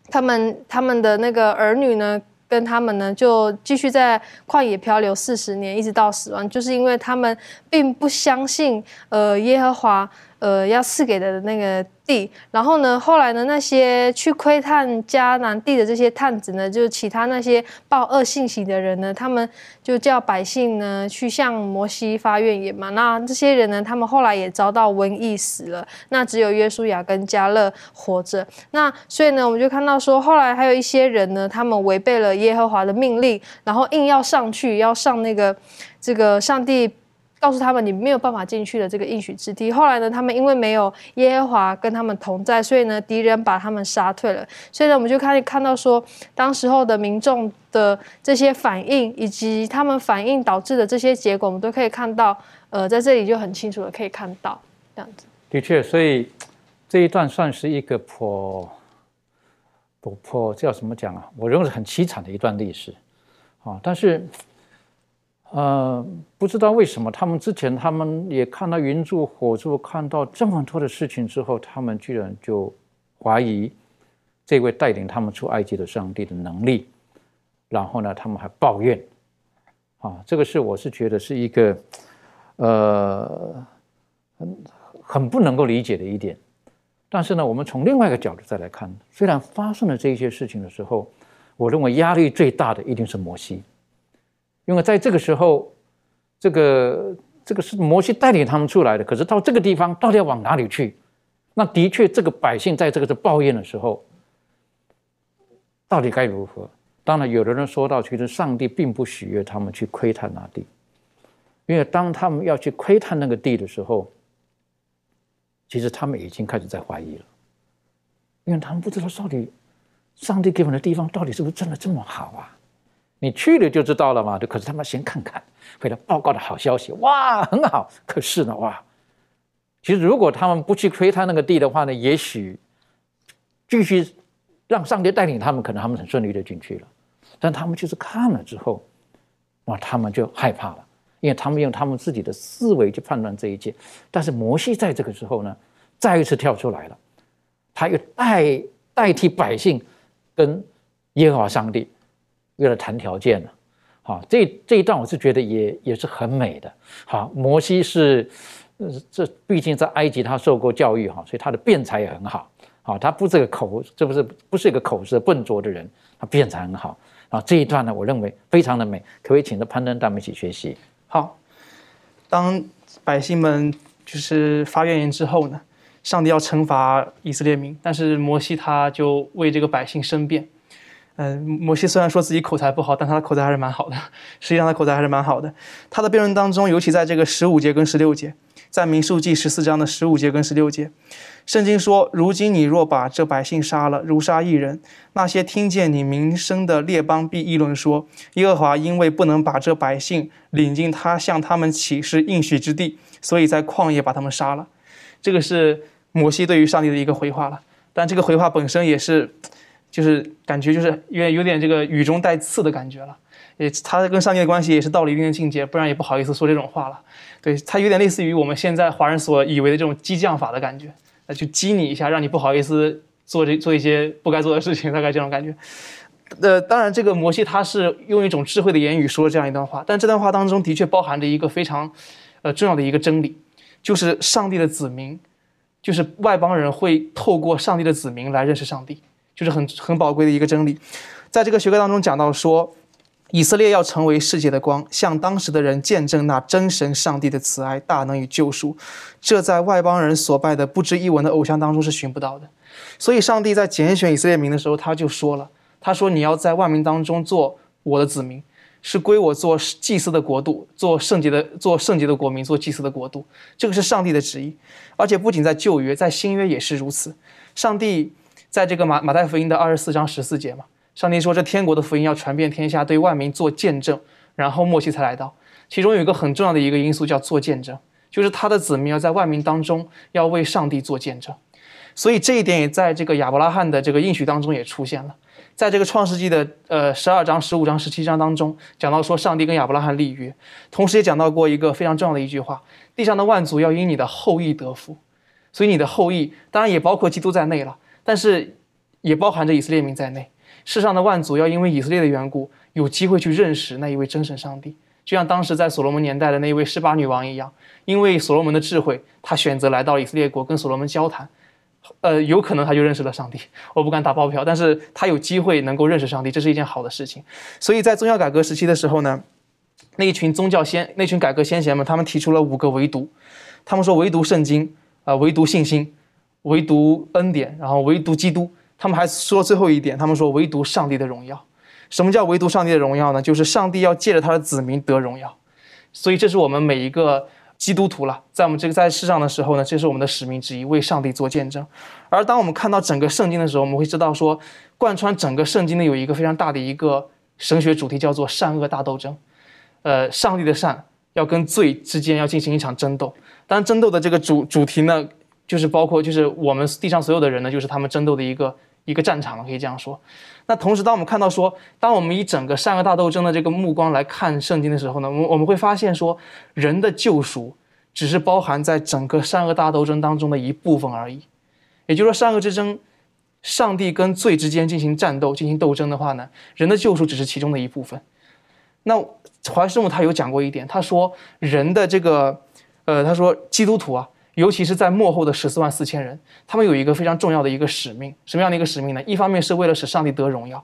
他们他们的那个儿女呢？跟他们呢，就继续在旷野漂流四十年，一直到死亡，就是因为他们并不相信，呃，耶和华呃，要赐给的那个地，然后呢，后来呢，那些去窥探迦南地的这些探子呢，就是其他那些报恶信息的人呢，他们就叫百姓呢去向摩西发怨言嘛。那这些人呢，他们后来也遭到瘟疫死了，那只有约书亚跟加勒活着。那所以呢，我们就看到说，后来还有一些人呢，他们违背了耶和华的命令，然后硬要上去，要上那个这个上帝。告诉他们，你没有办法进去的这个应许之地。后来呢，他们因为没有耶和华跟他们同在，所以呢，敌人把他们杀退了。所以呢，我们就可以看到说，当时候的民众的这些反应，以及他们反应导致的这些结果，我们都可以看到。呃，在这里就很清楚的可以看到这样子。的确，所以这一段算是一个颇不颇叫什么讲啊？我认为是很凄惨的一段历史啊，但是。呃，不知道为什么，他们之前他们也看到云柱火柱，看到这么多的事情之后，他们居然就怀疑这位带领他们出埃及的上帝的能力，然后呢，他们还抱怨，啊，这个是我是觉得是一个呃很很不能够理解的一点。但是呢，我们从另外一个角度再来看，虽然发生了这些事情的时候，我认为压力最大的一定是摩西。因为在这个时候，这个这个是摩西带领他们出来的，可是到这个地方到底要往哪里去？那的确，这个百姓在这个是抱怨的时候，到底该如何？当然，有的人说到，其实上帝并不喜悦他们去窥探那地，因为当他们要去窥探那个地的时候，其实他们已经开始在怀疑了，因为他们不知道到底上帝给我们的地方到底是不是真的这么好啊？你去了就知道了嘛？可是他们先看看，回来报告的好消息，哇，很好。可是呢，哇，其实如果他们不去窥探那个地的话呢，也许继续让上帝带领他们，可能他们很顺利的进去了。但他们就是看了之后，哇，他们就害怕了，因为他们用他们自己的思维去判断这一切。但是摩西在这个时候呢，再一次跳出来了，他又代代替百姓跟耶和华上帝。为了谈条件呢，好，这这一段我是觉得也也是很美的。好，摩西是，呃这毕竟在埃及他受过教育哈，所以他的辩才也很好。好，他不是个口，这不是不是一个口舌笨拙的人，他辩才很好。啊，这一段呢，我认为非常的美，可不可以请着攀登带我们一起学习？好，当百姓们就是发怨言之后呢，上帝要惩罚以色列民，但是摩西他就为这个百姓申辩。嗯，摩西虽然说自己口才不好，但他的口才还是蛮好的。实际上，他口才还是蛮好的。他的辩论当中，尤其在这个十五节跟十六节，在民数记十四章的十五节跟十六节，圣经说：“如今你若把这百姓杀了，如杀一人，那些听见你名声的列邦必议论说：耶和华因为不能把这百姓领进他向他们起誓应许之地，所以在旷野把他们杀了。”这个是摩西对于上帝的一个回话了。但这个回话本身也是。就是感觉就是有点有点这个语中带刺的感觉了，也他跟上帝的关系也是到了一定的境界，不然也不好意思说这种话了。对他有点类似于我们现在华人所以为的这种激将法的感觉，那就激你一下，让你不好意思做这做一些不该做的事情，大概这种感觉。呃，当然这个摩西他是用一种智慧的言语说了这样一段话，但这段话当中的确包含着一个非常呃重要的一个真理，就是上帝的子民，就是外邦人会透过上帝的子民来认识上帝。就是很很宝贵的一个真理，在这个学科当中讲到说，以色列要成为世界的光，向当时的人见证那真神上帝的慈爱、大能与救赎，这在外邦人所拜的不知一文的偶像当中是寻不到的。所以，上帝在拣选以色列民的时候，他就说了：“他说你要在万民当中做我的子民，是归我做祭司的国度，做圣洁的做圣洁的国民，做祭司的国度。”这个是上帝的旨意，而且不仅在旧约，在新约也是如此。上帝。在这个马马太福音的二十四章十四节嘛，上帝说这天国的福音要传遍天下，对万民做见证，然后末期才来到。其中有一个很重要的一个因素叫做见证，就是他的子民要在万民当中要为上帝做见证。所以这一点也在这个亚伯拉罕的这个应许当中也出现了。在这个创世纪的呃十二章、十五章、十七章当中，讲到说上帝跟亚伯拉罕立约，同时也讲到过一个非常重要的一句话：地上的万族要因你的后裔得福。所以你的后裔当然也包括基督在内了。但是，也包含着以色列民在内。世上的万族要因为以色列的缘故，有机会去认识那一位真神上帝。就像当时在所罗门年代的那一位示巴女王一样，因为所罗门的智慧，他选择来到以色列国跟所罗门交谈，呃，有可能他就认识了上帝。我不敢打包票，但是他有机会能够认识上帝，这是一件好的事情。所以在宗教改革时期的时候呢，那一群宗教先那群改革先贤们，他们提出了五个唯独，他们说唯独圣经，啊，唯独信心，唯独恩典，然后唯独基督。他们还说最后一点，他们说唯独上帝的荣耀。什么叫唯独上帝的荣耀呢？就是上帝要借着他的子民得荣耀，所以这是我们每一个基督徒了，在我们这个在世上的时候呢，这是我们的使命之一，为上帝做见证。而当我们看到整个圣经的时候，我们会知道说，贯穿整个圣经的有一个非常大的一个神学主题，叫做善恶大斗争。呃，上帝的善要跟罪之间要进行一场争斗，当争斗的这个主主题呢，就是包括就是我们地上所有的人呢，就是他们争斗的一个一个战场了，可以这样说。那同时，当我们看到说，当我们以整个善恶大斗争的这个目光来看圣经的时候呢，我我们会发现说，人的救赎只是包含在整个善恶大斗争当中的一部分而已。也就是说，善恶之争，上帝跟罪之间进行战斗、进行斗争的话呢，人的救赎只是其中的一部分。那怀师母他有讲过一点，他说人的这个，呃，他说基督徒啊。尤其是在幕后的十四万四千人，他们有一个非常重要的一个使命，什么样的一个使命呢？一方面是为了使上帝得荣耀，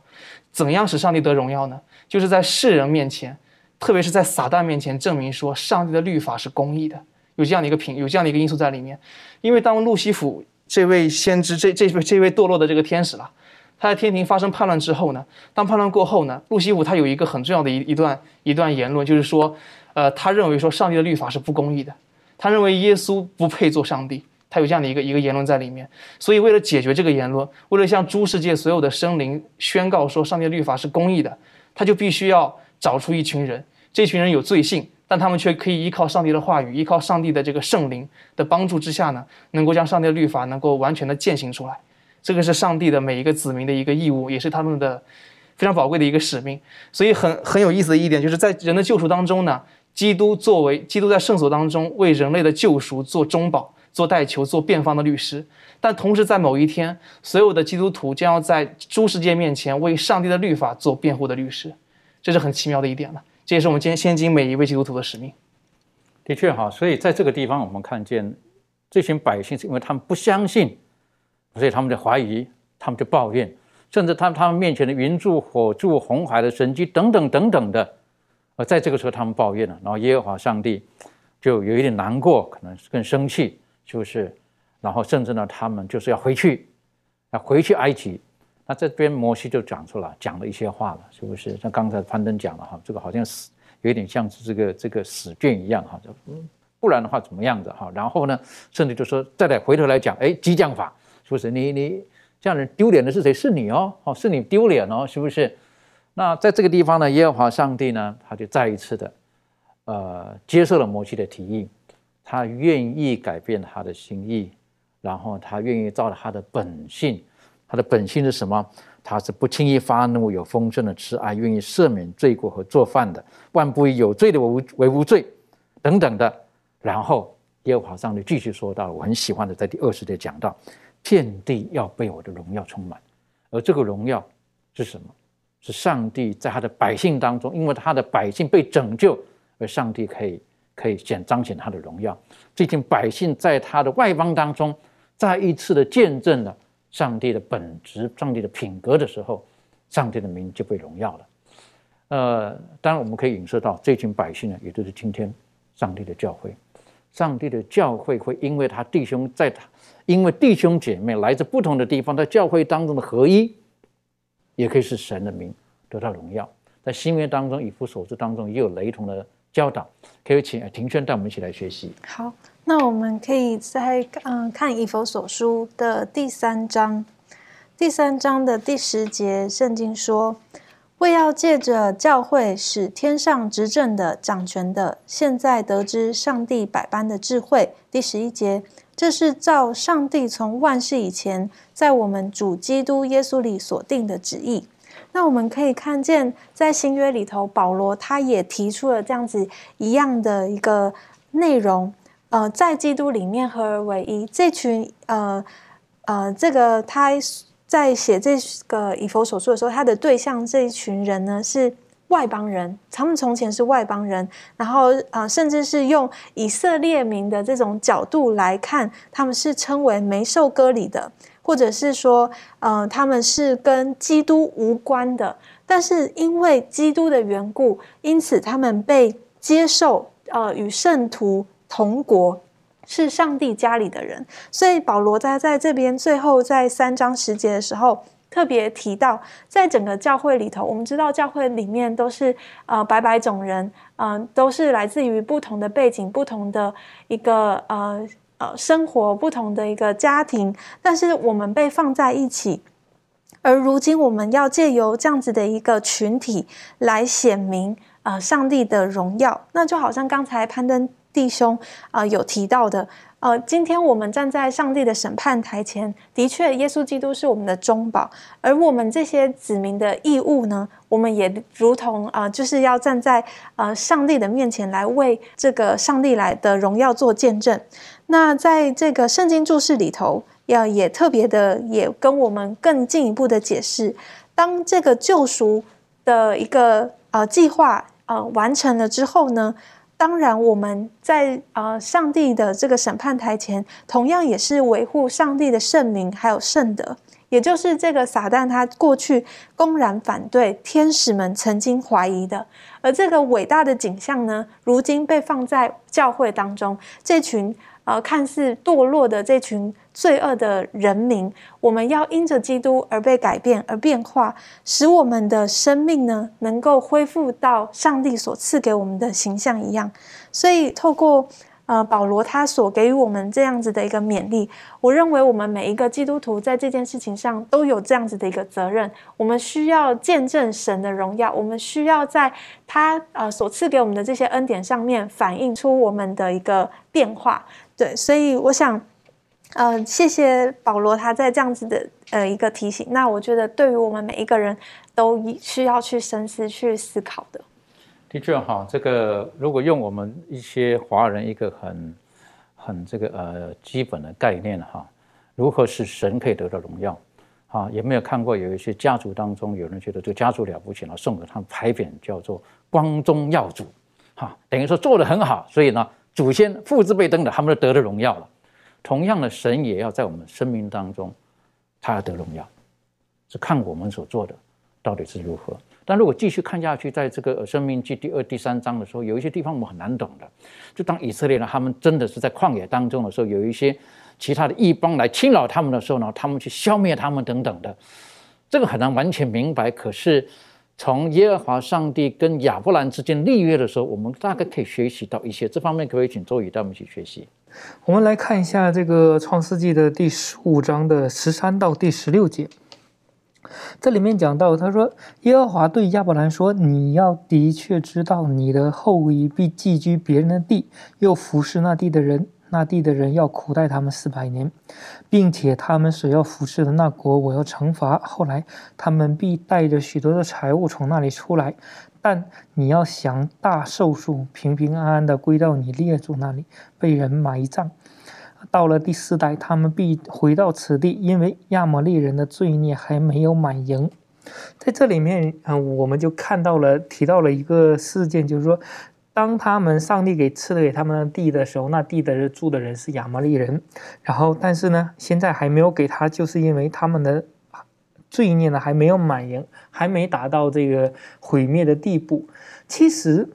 怎样使上帝得荣耀呢？就是在世人面前，特别是在撒旦面前，证明说上帝的律法是公义的，有这样的一个品，有这样的一个因素在里面。因为当路西弗这位先知，这这位这位堕落的这个天使了，他在天庭发生叛乱之后呢，当叛乱过后呢，路西弗他有一个很重要的一一段一段言论，就是说，呃，他认为说上帝的律法是不公义的。他认为耶稣不配做上帝，他有这样的一个一个言论在里面。所以为了解决这个言论，为了向诸世界所有的生灵宣告说上帝的律法是公义的，他就必须要找出一群人，这群人有罪性，但他们却可以依靠上帝的话语，依靠上帝的这个圣灵的帮助之下呢，能够将上帝的律法能够完全的践行出来。这个是上帝的每一个子民的一个义务，也是他们的非常宝贵的一个使命。所以很很有意思的一点，就是在人的救赎当中呢。基督作为基督在圣所当中为人类的救赎做中保、做代求、做辩方的律师，但同时在某一天，所有的基督徒将要在诸世界面前为上帝的律法做辩护的律师，这是很奇妙的一点了。这也是我们今天现今每一位基督徒的使命。的确哈，所以在这个地方，我们看见这群百姓是因为他们不相信，所以他们就怀疑，他们就抱怨，甚至他他们面前的云柱、火柱、红海的神迹等等等等的。在这个时候，他们抱怨了，然后耶和华上帝就有一点难过，可能更生气，就是，然后甚至呢，他们就是要回去，要回去埃及。那这边摩西就讲出来，讲了一些话了，是不是？像刚才攀登讲了哈，这个好像死，有一点像是这个这个死卷一样哈，就嗯不然的话怎么样子哈？然后呢，甚至就说再来回头来讲，哎，激将法，是不是？你你这样人丢脸的是谁？是你哦，哦，是你丢脸哦，是不是？那在这个地方呢，耶和华上帝呢，他就再一次的，呃，接受了摩西的提议，他愿意改变他的心意，然后他愿意照着他的本性，他的本性是什么？他是不轻易发怒，有丰盛的慈爱，愿意赦免罪过和做饭的，万不以有罪的为为无罪，等等的。然后耶和华上帝继续说到，我很喜欢的，在第二十节讲到，天地要被我的荣耀充满，而这个荣耀是什么？是上帝在他的百姓当中，因为他的百姓被拯救，而上帝可以可以显彰显他的荣耀。最近百姓在他的外邦当中，再一次的见证了上帝的本质、上帝的品格的时候，上帝的名就被荣耀了。呃，当然我们可以影射到这群百姓呢，也就是今天上帝的教会。上帝的教会会因为他弟兄在他，因为弟兄姐妹来自不同的地方，在教会当中的合一。也可以是神的名得到荣耀，在新约当中，以弗所书当中也有雷同的教导，可以请庭轩带我们一起来学习。好，那我们可以在嗯看以弗所书的第三章，第三章的第十节，圣经说：“为要借着教会，使天上执政的、掌权的，现在得知上帝百般的智慧。”第十一节。这是照上帝从万世以前，在我们主基督耶稣里所定的旨意。那我们可以看见，在新约里头，保罗他也提出了这样子一样的一个内容。呃，在基督里面合而为一。这群呃呃，这个他在写这个以佛所说的时候，他的对象这一群人呢，是外邦人，他们从前是外邦人，然后啊，甚至是用以色列民的这种角度来看，他们是称为没受割礼的，或者是说，呃，他们是跟基督无关的。但是因为基督的缘故，因此他们被接受，呃，与圣徒同国，是上帝家里的人。所以保罗在在这边最后在三章十节的时候。特别提到，在整个教会里头，我们知道教会里面都是呃百百种人，嗯，都是来自于不同的背景、不同的一个呃呃生活、不同的一个家庭，但是我们被放在一起，而如今我们要借由这样子的一个群体来显明呃上帝的荣耀，那就好像刚才攀登弟兄啊有提到的。呃，今天我们站在上帝的审判台前，的确，耶稣基督是我们的中保，而我们这些子民的义务呢，我们也如同啊，就是要站在呃上帝的面前来为这个上帝来的荣耀做见证。那在这个圣经注释里头，要也特别的也跟我们更进一步的解释，当这个救赎的一个呃计划呃完成了之后呢？当然，我们在呃上帝的这个审判台前，同样也是维护上帝的圣名还有圣德，也就是这个撒旦他过去公然反对天使们曾经怀疑的，而这个伟大的景象呢，如今被放在教会当中，这群。呃，看似堕落的这群罪恶的人民，我们要因着基督而被改变而变化，使我们的生命呢，能够恢复到上帝所赐给我们的形象一样。所以，透过呃保罗他所给予我们这样子的一个勉励，我认为我们每一个基督徒在这件事情上都有这样子的一个责任。我们需要见证神的荣耀，我们需要在他呃所赐给我们的这些恩典上面反映出我们的一个变化。对，所以我想，呃，谢谢保罗他在这样子的呃一个提醒。那我觉得对于我们每一个人都需要去深思、去思考的。的确哈，这个如果用我们一些华人一个很很这个呃基本的概念哈，如何使神可以得到荣耀？啊，有没有看过有一些家族当中有人觉得这个家族了不起了，送给他们牌匾叫做光宗耀祖，哈，等于说做的很好，所以呢。祖先父之辈登的，他们都得了荣耀了。同样的，神也要在我们生命当中，他要得荣耀，是看我们所做的到底是如何。但如果继续看下去，在这个《生命记》第二、第三章的时候，有一些地方我们很难懂的。就当以色列人他们真的是在旷野当中的时候，有一些其他的异邦来侵扰他们的时候呢，他们去消灭他们等等的，这个很难完全明白。可是。从耶和华上帝跟亚伯兰之间立约的时候，我们大概可以学习到一些这方面，可以请周宇带我们一起学习？我们来看一下这个创世纪的第十五章的十三到第十六节，这里面讲到，他说耶和华对亚伯兰说：“你要的确知道，你的后裔必寄居别人的地，又服侍那地的人。”那地的人要苦待他们四百年，并且他们所要服侍的那国，我要惩罚。后来他们必带着许多的财物从那里出来，但你要享大寿数，平平安安的归到你列祖那里，被人埋葬。到了第四代，他们必回到此地，因为亚摩利人的罪孽还没有满盈。在这里面，嗯，我们就看到了提到了一个事件，就是说。当他们上帝给赐给他们的地的时候，那地的住的人是亚摩利人，然后但是呢，现在还没有给他，就是因为他们的罪孽呢还没有满盈，还没达到这个毁灭的地步。其实。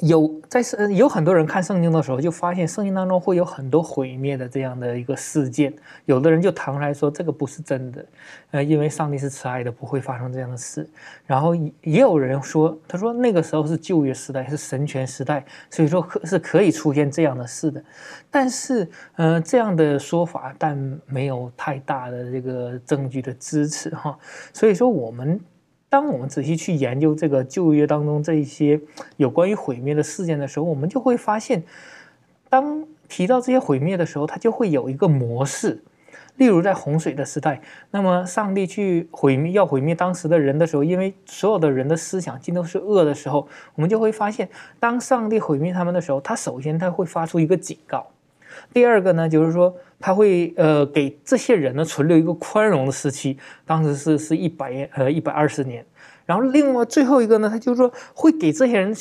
有在圣有很多人看圣经的时候，就发现圣经当中会有很多毁灭的这样的一个事件。有的人就唐来说这个不是真的，呃，因为上帝是慈爱的，不会发生这样的事。然后也有人说，他说那个时候是旧约时代，是神权时代，所以说可是可以出现这样的事的。但是，呃，这样的说法，但没有太大的这个证据的支持哈。所以说我们。当我们仔细去研究这个旧约当中这一些有关于毁灭的事件的时候，我们就会发现，当提到这些毁灭的时候，它就会有一个模式。例如在洪水的时代，那么上帝去毁灭要毁灭当时的人的时候，因为所有的人的思想尽都是恶的时候，我们就会发现，当上帝毁灭他们的时候，他首先他会发出一个警告。第二个呢，就是说他会呃给这些人呢存留一个宽容的时期，当时是是一百呃一百二十年，然后另外最后一个呢，他就说会给这些人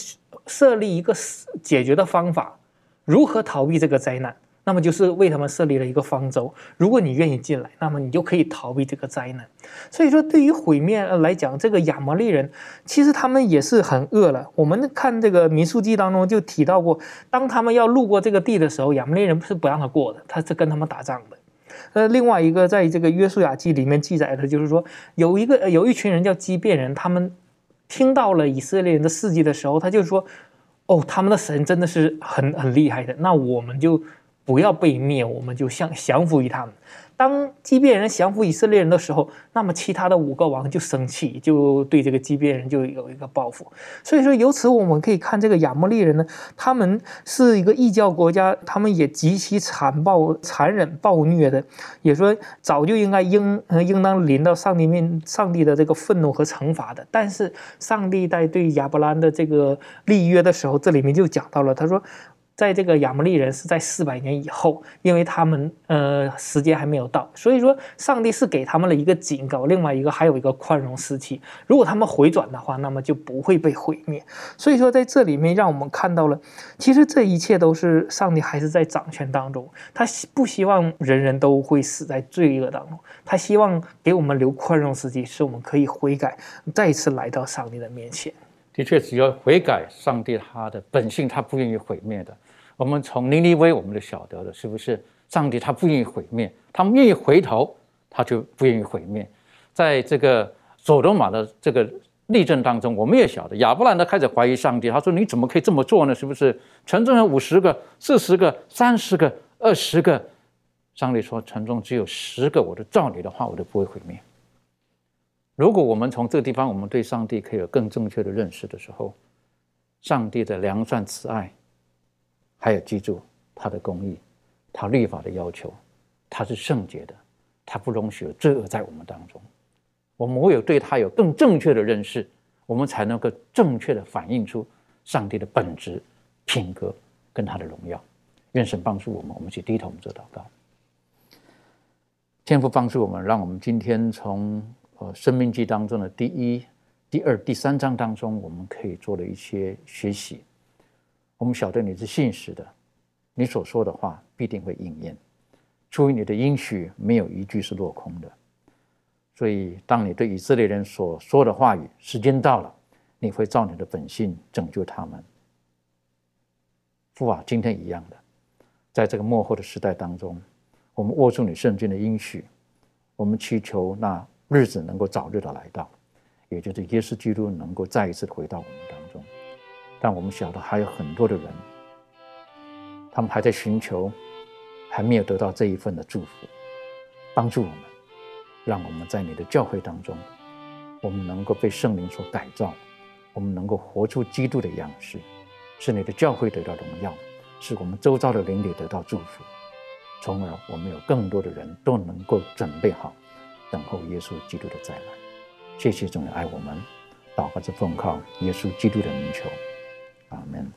设立一个解决的方法，如何逃避这个灾难。那么就是为他们设立了一个方舟，如果你愿意进来，那么你就可以逃避这个灾难。所以说，对于毁灭来讲，这个亚摩利人其实他们也是很饿了。我们看这个民数记当中就提到过，当他们要路过这个地的时候，亚摩利人是不让他过的，他是跟他们打仗的。呃，另外一个在这个约书亚记里面记载的就是说，有一个有一群人叫基变人，他们听到了以色列人的事迹的时候，他就说：“哦，他们的神真的是很很厉害的。”那我们就。不要被灭，我们就降降服于他们。当基变人降服以色列人的时候，那么其他的五个王就生气，就对这个基变人就有一个报复。所以说，由此我们可以看这个亚摩利人呢，他们是一个异教国家，他们也极其残暴、残忍、暴虐的，也说早就应该应应当临到上帝面、上帝的这个愤怒和惩罚的。但是上帝在对亚伯兰的这个立约的时候，这里面就讲到了，他说。在这个亚摩利人是在四百年以后，因为他们呃时间还没有到，所以说上帝是给他们了一个警告，另外一个还有一个宽容时期。如果他们回转的话，那么就不会被毁灭。所以说在这里面让我们看到了，其实这一切都是上帝还是在掌权当中，他希不希望人人都会死在罪恶当中，他希望给我们留宽容时期，使我们可以悔改，再次来到上帝的面前。的确，只要悔改，上帝他的本性他不愿意毁灭的。我们从尼尼微我们就晓得了，是不是？上帝他不愿意毁灭，他们愿意回头，他就不愿意毁灭。在这个索罗玛的这个例证当中，我们也晓得亚伯兰他开始怀疑上帝，他说：“你怎么可以这么做呢？是不是？城中有五十个、四十个、三十个、二十个。”上帝说：“城中只有十个，我都照你的话，我都不会毁灭。”如果我们从这个地方，我们对上帝可以有更正确的认识的时候，上帝的良善慈爱。还有记住他的公义，他律法的要求，他是圣洁的，他不容许罪恶在我们当中。我们唯有对他有更正确的认识，我们才能够正确的反映出上帝的本质、品格跟他的荣耀。愿神帮助我们，我们去低头，我们做祷告。天父帮助我们，让我们今天从呃《生命记》当中的第一、第二、第三章当中，我们可以做的一些学习。我们晓得你是信实的，你所说的话必定会应验。出于你的应许，没有一句是落空的。所以，当你对以色列人所说的话语，时间到了，你会照你的本性拯救他们。父啊，今天一样的，在这个幕后的时代当中，我们握住你圣经的应许，我们祈求那日子能够早日的来到，也就是耶稣基督能够再一次回到我们当中。但我们晓得还有很多的人，他们还在寻求，还没有得到这一份的祝福。帮助我们，让我们在你的教会当中，我们能够被圣灵所改造，我们能够活出基督的样式，使你的教会得到荣耀，使我们周遭的邻里得到祝福，从而我们有更多的人都能够准备好，等候耶稣基督的再来。谢谢主爱我们，祷告着奉靠耶稣基督的名求。Amen.